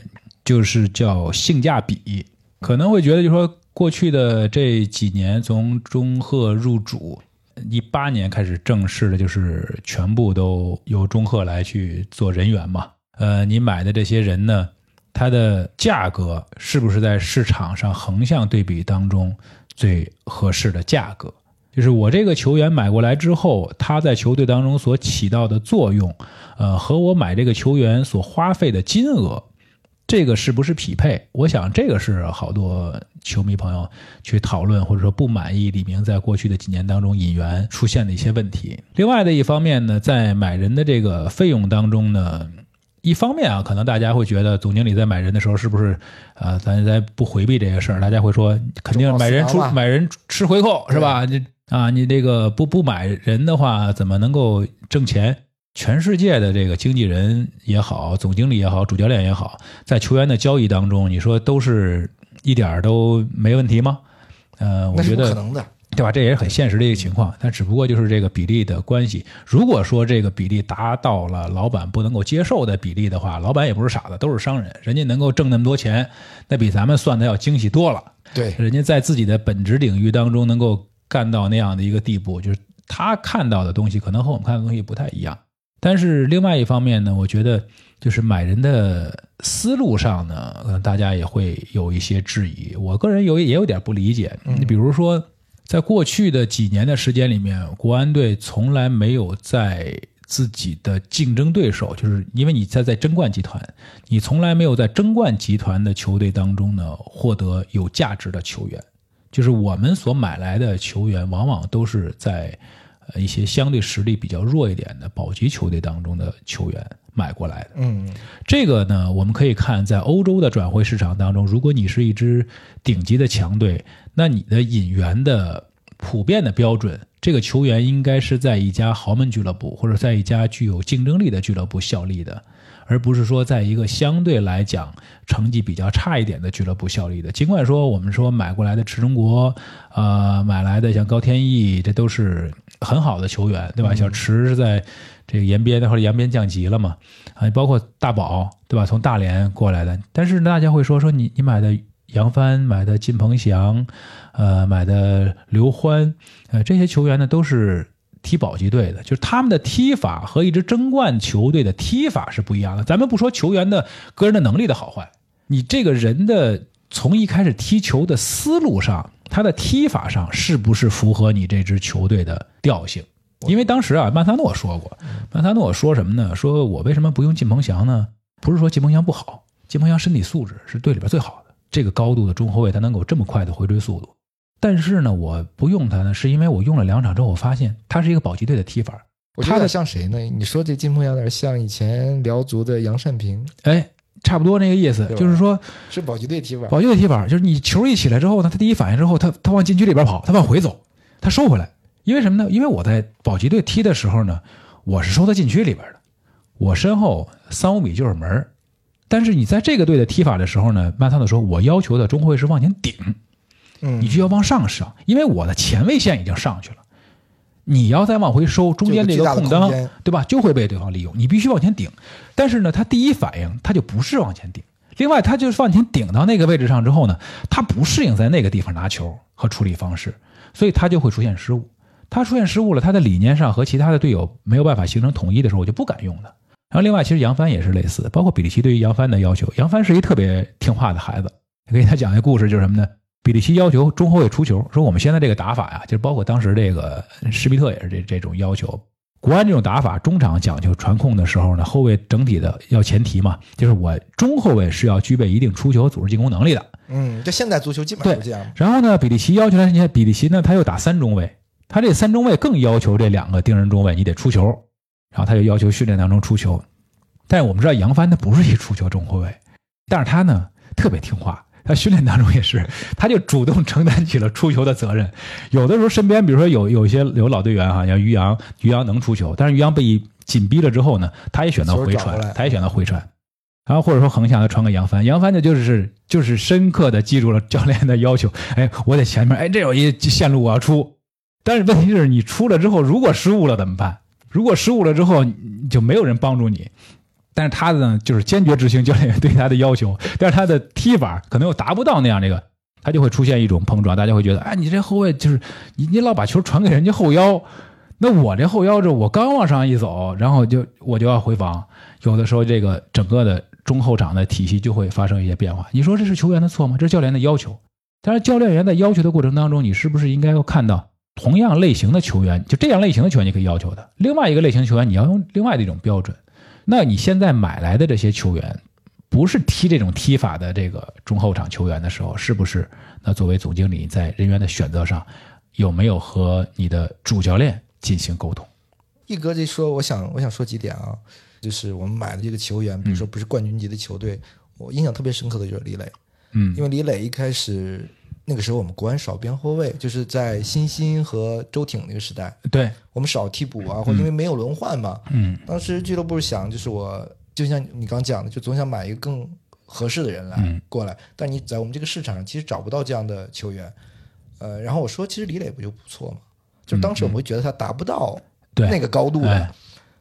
就是叫性价比，可能会觉得，就说过去的这几年，从中赫入主，一八年开始正式的，就是全部都由中赫来去做人员嘛。呃，你买的这些人呢，他的价格是不是在市场上横向对比当中最合适的价格？就是我这个球员买过来之后，他在球队当中所起到的作用，呃，和我买这个球员所花费的金额，这个是不是匹配？我想这个是好多球迷朋友去讨论或者说不满意李明在过去的几年当中引援出现的一些问题。另外的一方面呢，在买人的这个费用当中呢，一方面啊，可能大家会觉得总经理在买人的时候是不是啊，咱咱不回避这些事儿，大家会说肯定买人出买人吃回扣是吧？这啊，你这个不不买人的话，怎么能够挣钱？全世界的这个经纪人也好，总经理也好，主教练也好，在球员的交易当中，你说都是一点都没问题吗？呃，我觉得可能的，对吧？这也是很现实的一个情况。但只不过就是这个比例的关系。如果说这个比例达到了老板不能够接受的比例的话，老板也不是傻子，都是商人，人家能够挣那么多钱，那比咱们算的要精细多了。对，人家在自己的本职领域当中能够。干到那样的一个地步，就是他看到的东西可能和我们看的东西不太一样。但是另外一方面呢，我觉得就是买人的思路上呢，可能大家也会有一些质疑。我个人有也有点不理解。你比如说，在过去的几年的时间里面，国安队从来没有在自己的竞争对手，就是因为你在在争冠集团，你从来没有在争冠集团的球队当中呢获得有价值的球员。就是我们所买来的球员，往往都是在呃一些相对实力比较弱一点的保级球队当中的球员买过来的。嗯，这个呢，我们可以看在欧洲的转会市场当中，如果你是一支顶级的强队，那你的引援的普遍的标准，这个球员应该是在一家豪门俱乐部或者在一家具有竞争力的俱乐部效力的，而不是说在一个相对来讲成绩比较差一点的俱乐部效力的。尽管说我们说买过来的池中国，呃，买来的像高天意，这都是很好的球员，对吧？小池是在这个延边，或者延边降级了嘛，啊，包括大宝，对吧？从大连过来的，但是大家会说说你你买的杨帆，买的金鹏翔，呃，买的刘欢，呃，这些球员呢都是踢保级队的，就是他们的踢法和一支争冠球队的踢法是不一样的。咱们不说球员的个人的能力的好坏，你这个人的从一开始踢球的思路上，他的踢法上是不是符合你这支球队的调性？因为当时啊，曼萨诺说过，曼萨诺说什么呢？说我为什么不用金鹏翔呢？不是说金鹏翔不好，金鹏翔身体素质是队里边最好的，这个高度的中后卫他能够这么快的回追速度。但是呢，我不用他呢，是因为我用了两场之后，我发现他是一个保级队的踢法。我觉得像谁呢？你说这金鹏翔有点像以前辽足的杨善平，哎，差不多那个意思，就是说是保级队踢法。保级队踢法，就是你球一起来之后呢，他第一反应之后，他他往禁区里边跑，他往回走，他收回来。因为什么呢？因为我在保级队踢的时候呢，我是收在禁区里边的，我身后三五米就是门但是你在这个队的踢法的时候呢，曼萨诺说，我要求的中后卫是往前顶，嗯，你就要往上上，因为我的前卫线已经上去了，你要再往回收，中间这个空当就有个巨大的空间，对吧？就会被对方利用，你必须往前顶。但是呢，他第一反应他就不是往前顶，另外他就是往前顶到那个位置上之后呢，他不适应在那个地方拿球和处理方式，所以他就会出现失误。他出现失误了，他的理念上和其他的队友没有办法形成统一的时候，我就不敢用他。然后另外，其实杨帆也是类似，包括比利奇对于杨帆的要求，杨帆是一个特别听话的孩子。给他讲一个故事，就是什么呢？比利奇要求中后卫出球，说我们现在这个打法呀，就是包括当时这个施密特也是这这种要求。国安这种打法，中场讲究传控的时候呢，后卫整体的要前提嘛，就是我中后卫是要具备一定出球和组织进攻能力的。嗯，这现代足球基本上都这样。然后呢，比利奇要求他，你看比利奇呢，他又打三中卫，他这三中卫更要求这两个盯人中卫你得出球，然后他就要求训练当中出球。但是我们知道杨帆他不是一出球中后卫，但是他呢特别听话，他训练当中也是，他就主动承担起了出球的责任。有的时候身边比如说有有一些有老队员哈，像于洋，于洋能出球，但是于洋被紧逼了之后呢，他也选择回传他也选择回传。然后或者说横向的传给杨帆，杨帆呢就是就是深刻的记住了教练的要求，哎，我在前面，哎，这有一线路我要出，但是问题是你出了之后，如果失误了怎么办？如果失误了之后，就没有人帮助你。但是他呢，就是坚决执行教练员对他的要求，但是他的踢法可能又达不到那样这个，他就会出现一种碰撞，大家会觉得，哎，你这后卫就是你你老把球传给人家后腰，那我这后腰这我刚往上一走，然后就我就要回防，有的时候这个整个的中后场的体系就会发生一些变化。你说这是球员的错吗？这是教练的要求。但是教练员在要求的过程当中，你是不是应该要看到同样类型的球员，就这样类型的球员你可以要求的，另外一个类型球员你要用另外的一种标准。那你现在买来的这些球员，不是踢这种踢法的这个中后场球员的时候，是不是？那作为总经理在人员的选择上，有没有和你的主教练进行沟通？一哥这说，我想我想说几点啊，就是我们买的这个球员，比如说不是冠军级的球队，我印象特别深刻的就是李磊，嗯因为李磊一开始那个时候我们国安少边后卫，就是在辛辛和周挺那个时代，对，我们少替补啊，或因为没有轮换嘛，嗯。当时俱乐部想就是我就像你刚讲的，就总想买一个更合适的人来、嗯。过来，但你在我们这个市场上其实找不到这样的球员，呃，然后我说其实李磊不就不错嘛，就是当时我们会觉得他达不到那个高度的。哎。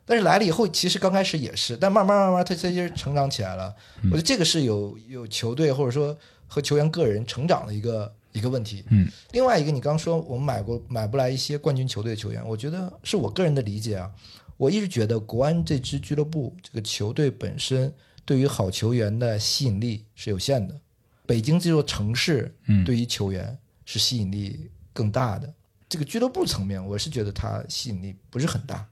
但是来了以后，其实刚开始也是，但慢慢慢慢他他就是成长起来了。嗯。我觉得这个是有有球队或者说和球员个人成长的一个一个问题。嗯，另外一个，你刚说我们买过买不来一些冠军球队的球员，我觉得是我个人的理解啊。我一直觉得国安这支俱乐部这个球队本身对于好球员的吸引力是有限的。北京这座城市嗯对于球员是吸引力更大的。这个俱乐部层面，我是觉得它吸引力不是很大，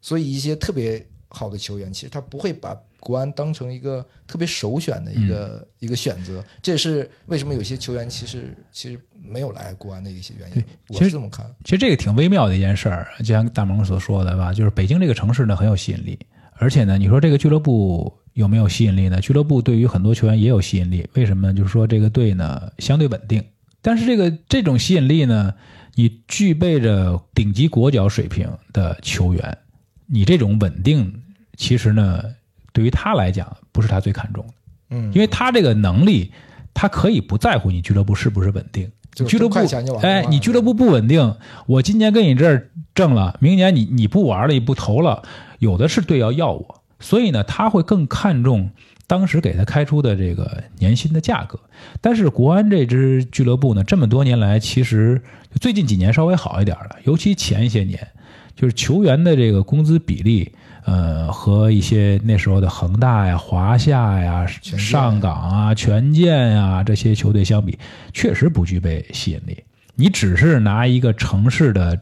所以一些特别好的球员，其实他不会把国安当成一个特别首选的一个、一个选择。这也是为什么有些球员其实其实没有来国安的一些原因。我其实是这么看。其实这个挺微妙的一件事儿，就像大萌所说的吧，就是北京这个城市呢很有吸引力，而且呢，你说这个俱乐部有没有吸引力呢？俱乐部对于很多球员也有吸引力，为什么呢？就是说这个队呢相对稳定，但是这个这种吸引力呢，你具备着顶级国脚水平的球员，你这种稳定其实呢，对于他来讲不是他最看重的，嗯，因为他这个能力，他可以不在乎你俱乐部是不是稳定。就俱乐部哎，你俱乐部不稳定，我今年跟你这儿挣了，明年你你不玩了，你不投了，有的是队要要我，所以呢，他会更看重当时给他开出的这个年薪的价格。但是国安这支俱乐部呢，这么多年来，其实最近几年稍微好一点了，尤其前一些年，就是球员的这个工资比例，呃，和一些那时候的恒大呀、华夏呀、上港啊、权健啊这些球队相比，确实不具备吸引力。你只是拿一个城市的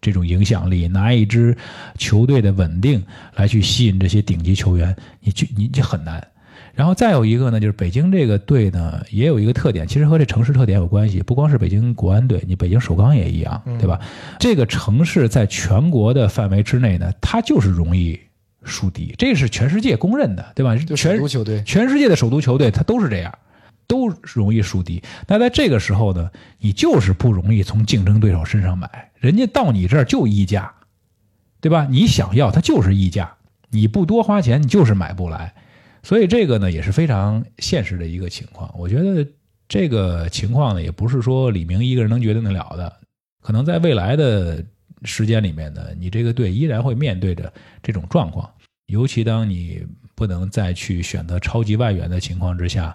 这种影响力，拿一支球队的稳定来去吸引这些顶级球员，你就你就很难。然后再有一个呢，就是北京这个队呢，也有一个特点，其实和这城市特点有关系。不光是北京国安队，你北京首钢也一样，对吧？这个城市在全国的范围之内呢，它就是容易输敌，这是全世界公认的，对吧？全都球队，全世界的首都球队，它都是这样，都容易输敌。那在这个时候呢，你就是不容易从竞争对手身上买，人家到你这儿就溢价，对吧？你想要，它就是溢价，你不多花钱，你就是买不来。所以这个呢，也是非常现实的一个情况。我觉得这个情况呢，也不是说李明一个人能决定得了的，可能在未来的时间里面呢，你这个队依然会面对着这种状况。尤其当你不能再去选择超级外援的情况之下，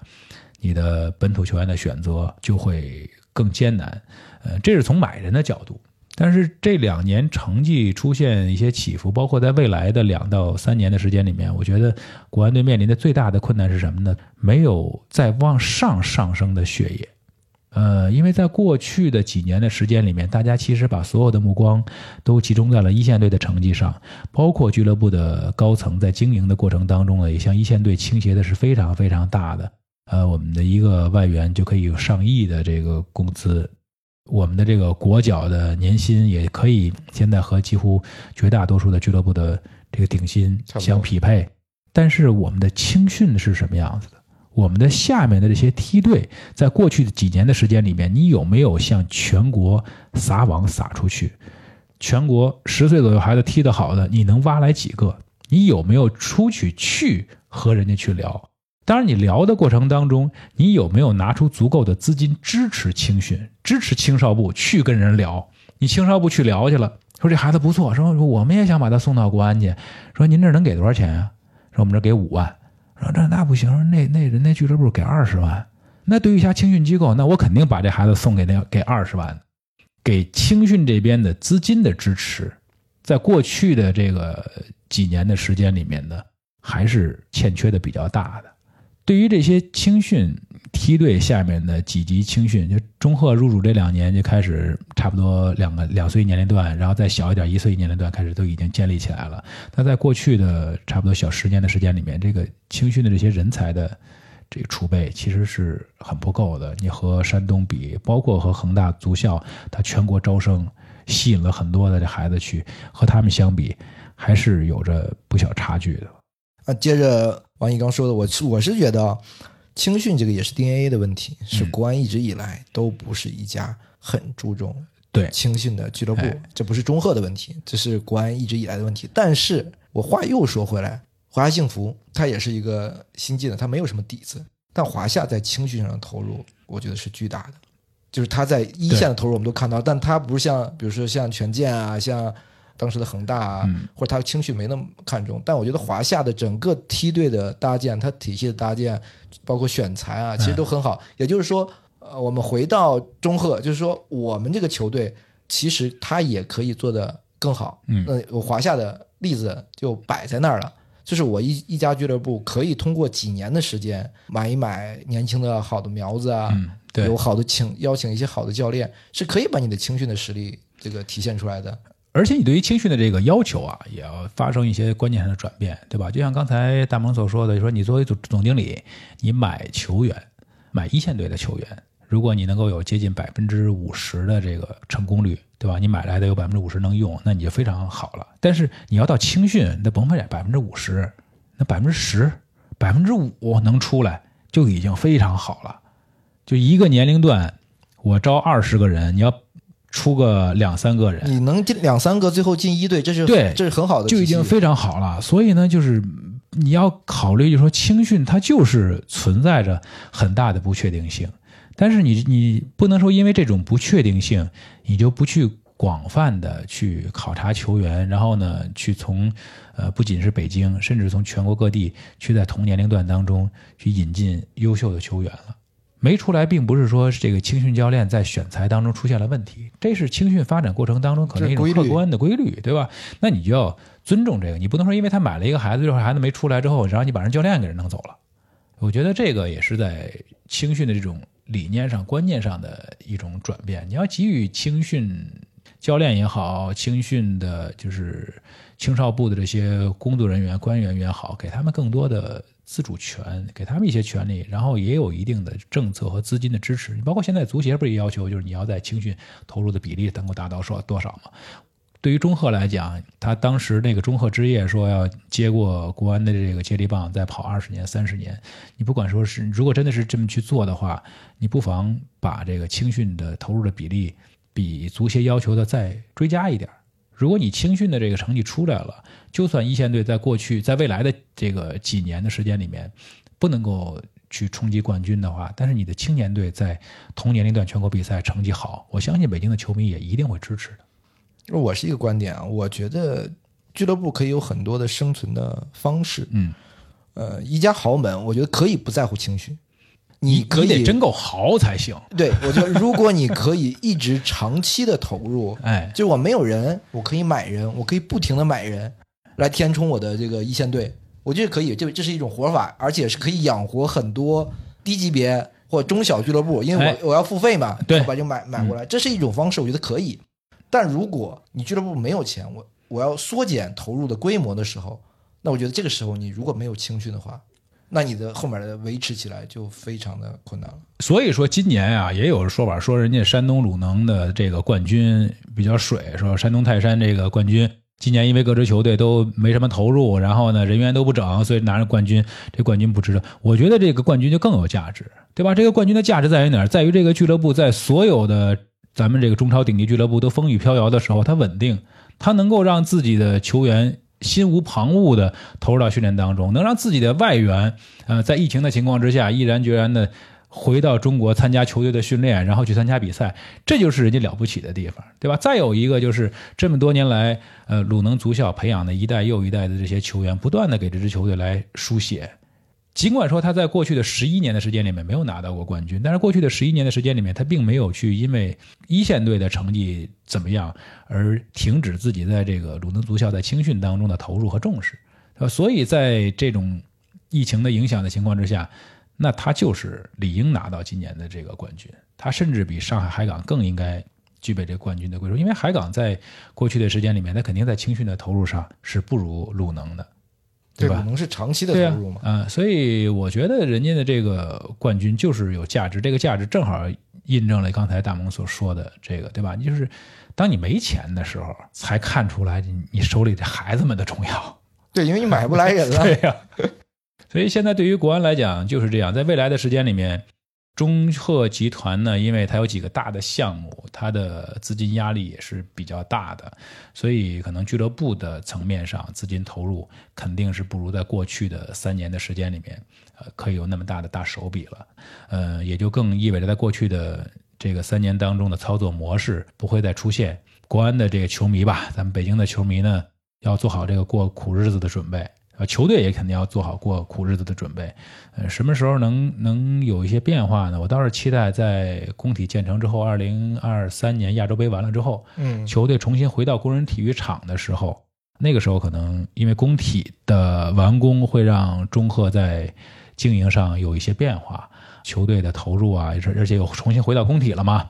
你的本土球员的选择就会更艰难。呃，这是从买人的角度。但是这两年成绩出现一些起伏，包括在未来的两到三年的时间里面，我觉得国安队面临的最大的困难是什么呢？没有再往上上升的血液。呃，因为在过去的几年的时间里面，大家其实把所有的目光都集中在了一线队的成绩上，包括俱乐部的高层在经营的过程当中呢，也向一线队倾斜的是非常非常大的。呃，我们的一个外援就可以有上亿的这个工资，我们的这个国脚的年薪也可以现在和几乎绝大多数的俱乐部的这个顶薪相匹配。但是我们的青训是什么样子的？我们的下面的这些梯队，在过去的几年的时间里面，你有没有向全国撒网撒出去？全国十岁左右孩子踢得好的，你能挖来几个？你有没有出去去和人家去聊？当然，你聊的过程当中，你有没有拿出足够的资金支持青训，支持青少部去跟人聊？你青少部去聊去了，说这孩子不错，说我们也想把他送到国安去，说您这能给多少钱啊？说我们这给五万，说这那不行，那那人家俱乐部给二十万，那对于一家青训机构，那我肯定把这孩子送给那给二十万，给青训这边的资金的支持，在过去的这个几年的时间里面呢，还是欠缺的比较大的。对于这些青训梯队下面的几级青训，就中赫入主这两年就开始差不多两个两岁年龄段，然后再小一点一岁年龄段开始都已经建立起来了。那在过去的差不多小十年的时间里面，这个青训的这些人才的这个储备其实是很不够的。你和山东比，包括和恒大足校，它全国招生吸引了很多的这孩子去，和他们相比，还是有着不小差距的。啊，接着王毅刚说的，我我是觉得青训这个也是 DNA 的问题，是嗯国安一直以来都不是一家很注重对青训的俱乐部哎，这不是中赫的问题，这是国安一直以来的问题。但是我话又说回来，华夏幸福它也是一个新进的，它没有什么底子，但华夏在青训上的投入，我觉得是巨大的。就是他在一线的投入我们都看到，但他不是像比如说像权健啊，像当时的恒大啊，嗯或者他青训没那么看重。但我觉得华夏的整个梯队的搭建，它体系的搭建，包括选材啊，其实都很好。也就是说，呃，我们回到中赫，就是说我们这个球队其实他也可以做得更好。嗯那我华夏的例子就摆在那儿了。就是我一一家俱乐部可以通过几年的时间买一买年轻的好的苗子啊，嗯，对有，好的请邀请一些好的教练，是可以把你的青训的实力这个体现出来的。而且你对于青训的这个要求啊，也要发生一些关键上的转变，对吧？就像刚才大萌所说的，就说你作为总总经理，你买球员，买一线队的球员，如果你能够有接近百分之五十的这个成功率，对吧？你买来的有百分之五十能用，那你就非常好了。但是你要到青训，那甭说百分之五十，那百分之十、百分之五能出来就已经非常好了。就一个年龄段，我招二十个人，你要出个两三个人，你能进两三个，最后进一队，这是对这是很好的，就已经非常好了。所以呢，就是你要考虑，就是说青训它就是存在着很大的不确定性，但是你你不能说因为这种不确定性，你就不去广泛的去考察球员，然后呢，去从呃不仅是北京，甚至从全国各地去在同年龄段当中去引进优秀的球员了。没出来，并不是说这个青训教练在选材当中出现了问题，这是青训发展过程当中可能一种客观的规律，对吧？那你就要尊重这个，你不能说因为他买了一个孩子，这孩子没出来之后，然后你把人教练给人弄走了。我觉得这个也是在青训的这种理念上、观念上的一种转变。你要给予青训教练也好，青训的就是青少部的这些工作人员、官员也好，给他们更多的自主权，给他们一些权利，然后也有一定的政策和资金的支持。你包括现在足协不是也要求，就是你要在青训投入的比例能够达到说多少吗？对于中赫来讲，他当时那个中赫之夜说要接过国安的这个接力棒，再跑二十年、三十年。你不管说是，如果真的是这么去做的话，你不妨把这个青训的投入的比例比足协要求的再追加一点儿。如果你青训的这个成绩出来了，就算一线队在过去、在未来的这个几年的时间里面不能够去冲击冠军的话，但是你的青年队在同年龄段全国比赛成绩好，我相信北京的球迷也一定会支持的。我是一个观点啊，我觉得俱乐部可以有很多的生存的方式。嗯，呃，一家豪门，我觉得可以不在乎青训，你可以得真够豪才行。对我觉得，如果你可以一直长期的投入，哎，就是我没有人，我可以买人，我可以不停的买人来填充我的这个一线队，我觉得可以，这这是一种活法，而且是可以养活很多低级别或中小俱乐部，因为我、哎我要付费嘛，对嗯我把就买买过来，这是一种方式，我觉得可以。但如果你俱乐部没有钱，我我要缩减投入的规模的时候，那我觉得这个时候你如果没有青训的话，那你的后面的维持起来就非常的困难了。所以说今年啊，也有说法说人家山东鲁能的这个冠军比较水，说山东泰山这个冠军今年因为各支球队都没什么投入，然后呢人员都不整，所以拿着冠军，这冠军不值得。我觉得这个冠军就更有价值，对吧？这个冠军的价值在于哪儿？在于这个俱乐部在所有的咱们这个中超顶级俱乐部都风雨飘摇的时候，它稳定，它能够让自己的球员心无旁骛的投入到训练当中，能让自己的外援，呃，在疫情的情况之下，毅然决然的回到中国参加球队的训练，然后去参加比赛，这就是人家了不起的地方，对吧？再有一个就是这么多年来，呃，鲁能足校培养的一代又一代的这些球员，不断的给这支球队来输血。尽管说他在过去的十一年的时间里面没有拿到过冠军，但是过去的十一年的时间里面，他并没有去因为一线队的成绩怎么样而停止自己在这个鲁能足校在青训当中的投入和重视，呃，所以在这种疫情的影响的情况之下，那他就是理应拿到今年的这个冠军，他甚至比上海海港更应该具备这冠军的归属，因为海港在过去的时间里面，他肯定在青训的投入上是不如鲁能的，对吧可？能是长期的投入嘛？，啊、所以我觉得人家的这个冠军就是有价值，这个价值正好印证了刚才大萌所说的这个，对吧？就是当你没钱的时候，才看出来你你手里的孩子们的重要。对，因为你买不来人了。对呀、所以现在对于国安来讲就是这样，在未来的时间里面，中赫集团呢，因为它有几个大的项目，它的资金压力也是比较大的，所以可能俱乐部的层面上资金投入肯定是不如在过去的三年的时间里面，呃，可以有那么大的大手笔了。呃，也就更意味着在过去的这个三年当中的操作模式不会再出现。国安的这个球迷吧，咱们北京的球迷呢，要做好这个过苦日子的准备。呃，球队也肯定要做好过苦日子的准备。呃，什么时候能能有一些变化呢？我倒是期待在工体建成之后，二零二三年亚洲杯完了之后，嗯，球队重新回到工人体育场的时候，那个时候可能因为工体的完工会让中赫在经营上有一些变化，球队的投入啊，而且又重新回到工体了嘛，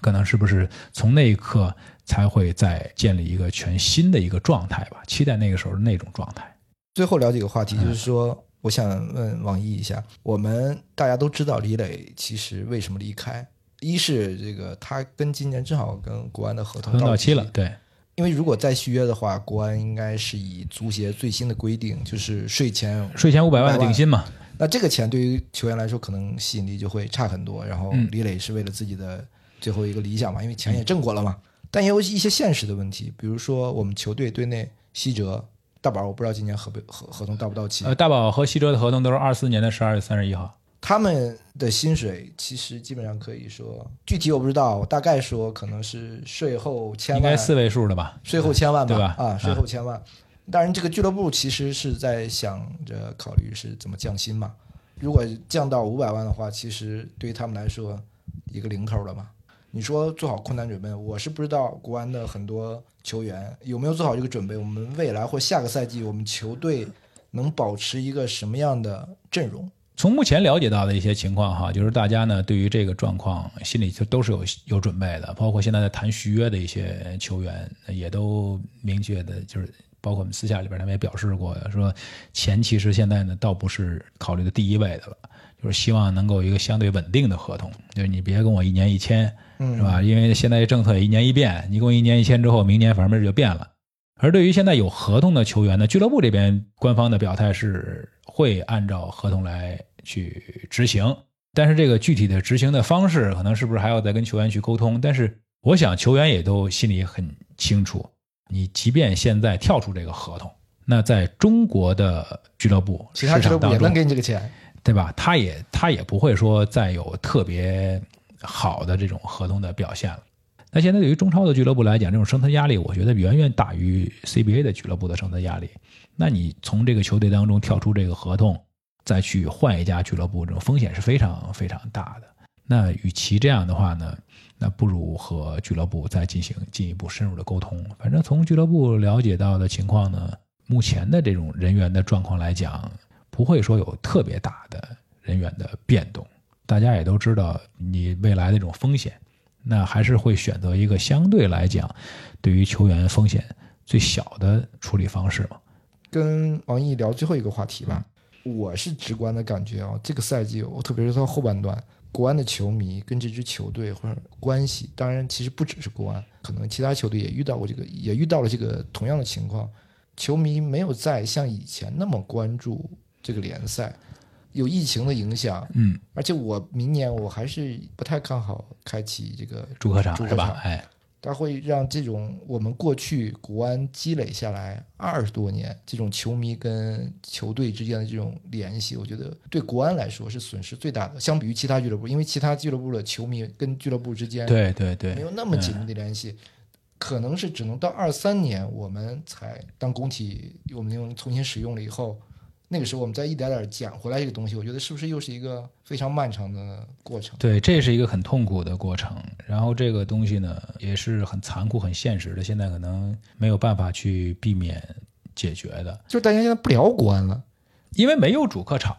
可能是不是从那一刻才会再建立一个全新的一个状态吧？期待那个时候的那种状态。最后聊几个话题，就是说，我想问网易一下，我们大家都知道李磊其实为什么离开，一是这个他跟今年正好跟国安的合同到期了，对。因为如果再续约的话，国安应该是以足协最新的规定，就是税前税前五百万的顶薪嘛。那这个钱对于球员来说，可能吸引力就会差很多。然后李磊是为了自己的最后一个理想嘛，因为钱也挣过了嘛。但也有一些现实的问题，比如说我们球队队内西哲、大宝，我不知道今年合不合合同到不到期。呃，大宝和西哲的合同都是二四年的十二月三十一号。他们的薪水其实基本上可以说，具体我不知道，大概说可能是税后千万，应该四位数的吧？税后千万吧？对吧？啊，税后千万。当然，这个俱乐部其实是在想着考虑是怎么降薪嘛。如果降到五百万的话，其实对于他们来说一个零头了嘛。你说做好困难准备，我是不知道国安的很多球员有没有做好这个准备。我们未来或下个赛季，我们球队能保持一个什么样的阵容？从目前了解到的一些情况哈，就是大家呢对于这个状况心里就都是有有准备的，包括现在在谈续约的一些球员也都明确的，就是包括我们私下里边他们也表示过，说钱其实现在呢倒不是考虑的第一位的了，就是希望能够一个相对稳定的合同，就是你别跟我一年一签，是吧？因为现在政策也一年一变，你跟我一年一签之后，明年反正就变了。而对于现在有合同的球员呢，俱乐部这边官方的表态是会按照合同来。去执行，但是这个具体的执行的方式，可能是不是还要再跟球员去沟通？但是我想球员也都心里很清楚，你即便现在跳出这个合同，那在中国的俱乐部其他俱乐部也能给你这个钱，对吧？他也他也不会说再有特别好的这种合同的表现了。那现在对于中超的俱乐部来讲，这种生存压力，我觉得远远大于 CBA 的俱乐部的生存压力。那你从这个球队当中跳出这个合同？再去换一家俱乐部，这种风险是非常非常大的。那与其这样的话呢，那不如和俱乐部再进行进一步深入的沟通。反正从俱乐部了解到的情况呢，目前的这种人员的状况来讲，不会说有特别大的人员的变动。大家也都知道，你未来的这种风险，那还是会选择一个相对来讲，对于球员风险最小的处理方式嘛。跟王毅聊最后一个话题吧。我是直观的感觉啊，这个赛季，我特别是到后半段，国安的球迷跟这支球队或者关系，当然其实不只是国安，可能其他球队也遇到过这个，也遇到了这个同样的情况，球迷没有再像以前那么关注这个联赛，有疫情的影响，嗯，而且我明年我还是不太看好开启这个主客场是吧？哎。它会让这种我们过去国安积累下来二十多年这种球迷跟球队之间的这种联系，我觉得对国安来说是损失最大的。相比于其他俱乐部，因为其他俱乐部的球迷跟俱乐部之间对对对没有那么紧密的联系，可能是只能到二三年我们才当工体我们用重新使用了以后。那个时候，我们再一点点捡回来这个东西，我觉得是不是又是一个非常漫长的过程？对，这是一个很痛苦的过程。然后这个东西呢，也是很残酷、很现实的。现在可能没有办法去避免解决的。就是大家现在不聊国安了，因为没有主客场，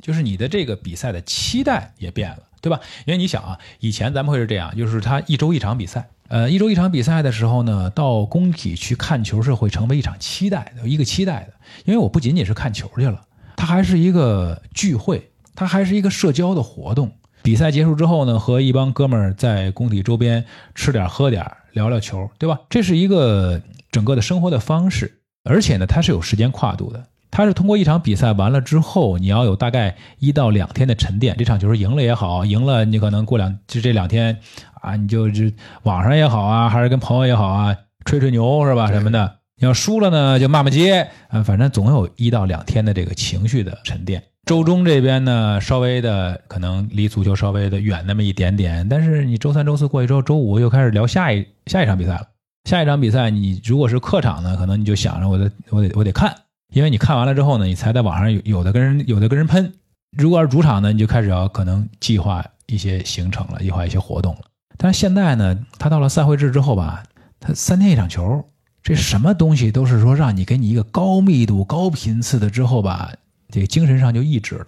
就是你的这个比赛的期待也变了，对吧？因为你想啊，以前咱们会是这样，就是他一周一场比赛，呃，一周一场比赛的时候呢，到工体去看球是会成为一场期待的，一个期待的。因为我不仅仅是看球去了，它还是一个聚会，它还是一个社交的活动。比赛结束之后呢，和一帮哥们儿在工体周边吃点喝点，聊聊球，对吧？这是一个整个的生活的方式，而且呢，它是有时间跨度的。它是通过一场比赛完了之后，你要有大概一到两天的沉淀。这场球赢了也好，赢了你可能过两就这两天啊，你就就网上也好啊，还是跟朋友也好啊，吹吹牛是吧？什么的。你要输了呢，就骂骂街，啊，反正总有一到两天的这个情绪的沉淀。周中这边呢，稍微的可能离足球稍微的远那么一点点，但是你周三、周四过去之后，周五又开始聊下一下一场比赛了。下一场比赛，你如果是客场呢，可能你就想着我得我得我得看，因为你看完了之后呢，你才在网上有有的跟人有的跟人喷。如果是主场呢，你就开始要可能计划一些行程了，计划一些活动了。但是现在呢，他到了赛会制之后吧，他三天一场球。这什么东西都是说让你给你一个高密度、高频次的之后吧，这个精神上就抑制了。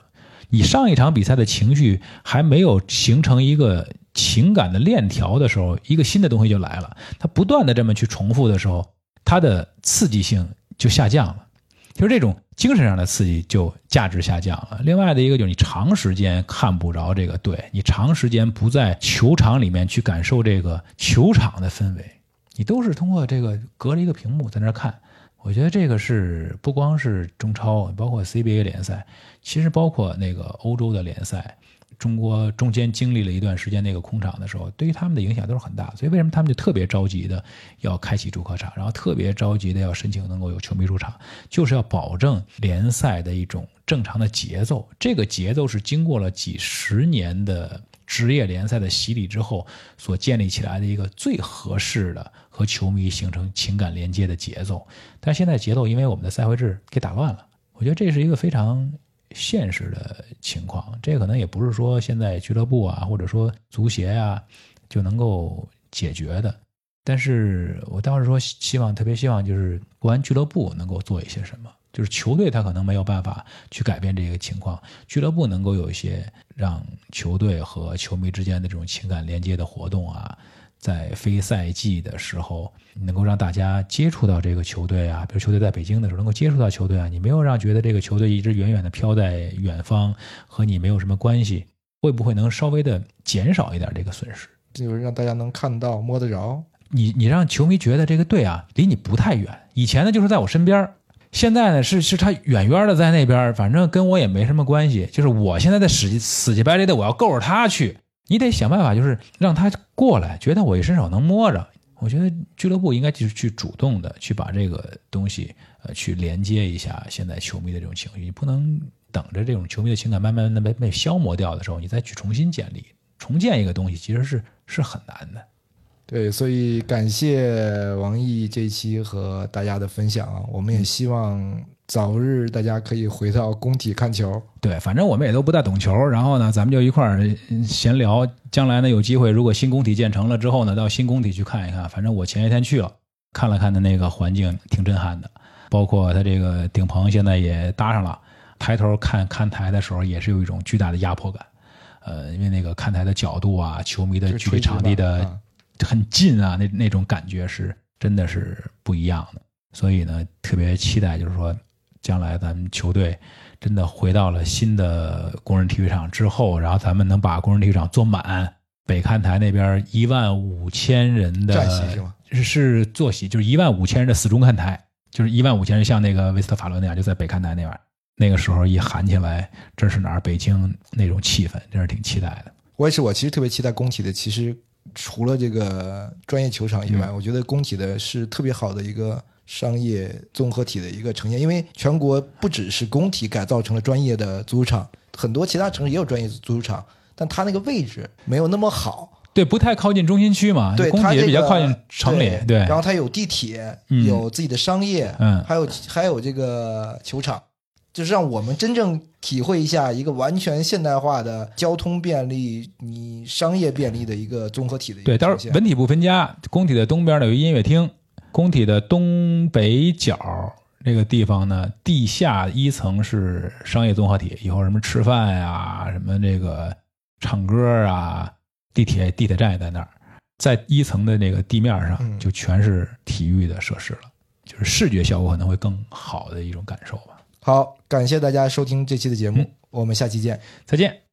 你上一场比赛的情绪还没有形成一个情感的链条的时候，一个新的东西就来了。它不断的这么去重复的时候，它的刺激性就下降了。其实这种精神上的刺激就价值下降了。另外的一个就是你长时间看不着这个队，你长时间不在球场里面去感受这个球场的氛围，你都是通过这个隔着一个屏幕在那看。我觉得这个是不光是中超，包括 CBA 联赛，其实包括那个欧洲的联赛。中国中间经历了一段时间那个空场的时候，对于他们的影响都是很大。所以为什么他们就特别着急的要开启主客场，然后特别着急的要申请能够有球迷入场，就是要保证联赛的一种正常的节奏。这个节奏是经过了几十年的职业联赛的洗礼之后所建立起来的一个最合适的和球迷形成情感连接的节奏。但现在节奏因为我们的赛会制给打乱了，我觉得这是一个非常。现实的情况，这可能也不是说现在俱乐部啊，或者说足协啊就能够解决的。但是我倒是说，希望特别希望就是国安俱乐部能够做一些什么。就是球队他可能没有办法去改变这个情况，俱乐部能够有一些让球队和球迷之间的这种情感连接的活动啊。在非赛季的时候，能够让大家接触到这个球队啊，比如球队在北京的时候能够接触到球队啊，你没有让觉得这个球队一直远远的飘在远方，和你没有什么关系，会不会能稍微的减少一点这个损失？就是让大家能看到摸得着。你你让球迷觉得这个队啊离你不太远，以前呢就是在我身边，现在呢是是他远远的在那边，反正跟我也没什么关系，就是我现在在死死乞白赖的我要够着他去。你得想办法，就是让他过来，觉得我一伸手能摸着。我觉得俱乐部应该就是去主动的去把这个东西，呃，去连接一下现在球迷的这种情绪。你不能等着这种球迷的情感慢慢的被被消磨掉的时候，你再去重新建立、重建一个东西，其实是是很难的。对，所以感谢王毅这一期和大家的分享啊，我们也希望。早日大家可以回到工体看球。对，反正我们也都不大懂球，然后呢，咱们就一块儿闲聊。将来呢，有机会如果新工体建成了之后呢，到新工体去看一看。反正我前些天去了，看了看的那个环境挺震撼的，包括它这个顶棚现在也搭上了，抬头看看台的时候也是有一种巨大的压迫感。呃，因为那个看台的角度啊，球迷的距离场地的很近啊，那那种感觉是真的是不一样的。所以呢，特别期待就是说。将来咱们球队真的回到了新的工人体育场之后，然后咱们能把工人体育场坐满，北看台那边一万五千人的席是吗？是坐席，就是一万五千人的死忠看台，就是一万五千人，像那个威斯特法伦那样，就在北看台那边。那个时候一喊起来，这是哪儿？北京那种气氛，真是挺期待的。我也是，我其实特别期待工体的。其实除了这个专业球场以外，我觉得工体的是特别好的一个。商业综合体的一个呈现，因为全国不只是工体改造成了专业的足球场，很多其他城市也有专业足球场，但它那个位置没有那么好，对，不太靠近中心区嘛，对，工体也比较靠近城里，对。然后它有地铁，有自己的商业，嗯，还有还有这个球场，就是让我们真正体会一下一个完全现代化的交通便利、你商业便利的一个综合体的。对，到时候文体不分家，工体的东边呢有音乐厅。工体的东北角这个地方呢，地下一层是商业综合体，以后什么吃饭呀，什么这个唱歌啊，地铁地铁站也在那儿，在一层的那个地面上就全是体育的设施了，就是视觉效果可能会更好的一种感受吧。好，感谢大家收听这期的节目，我们下期见，再见。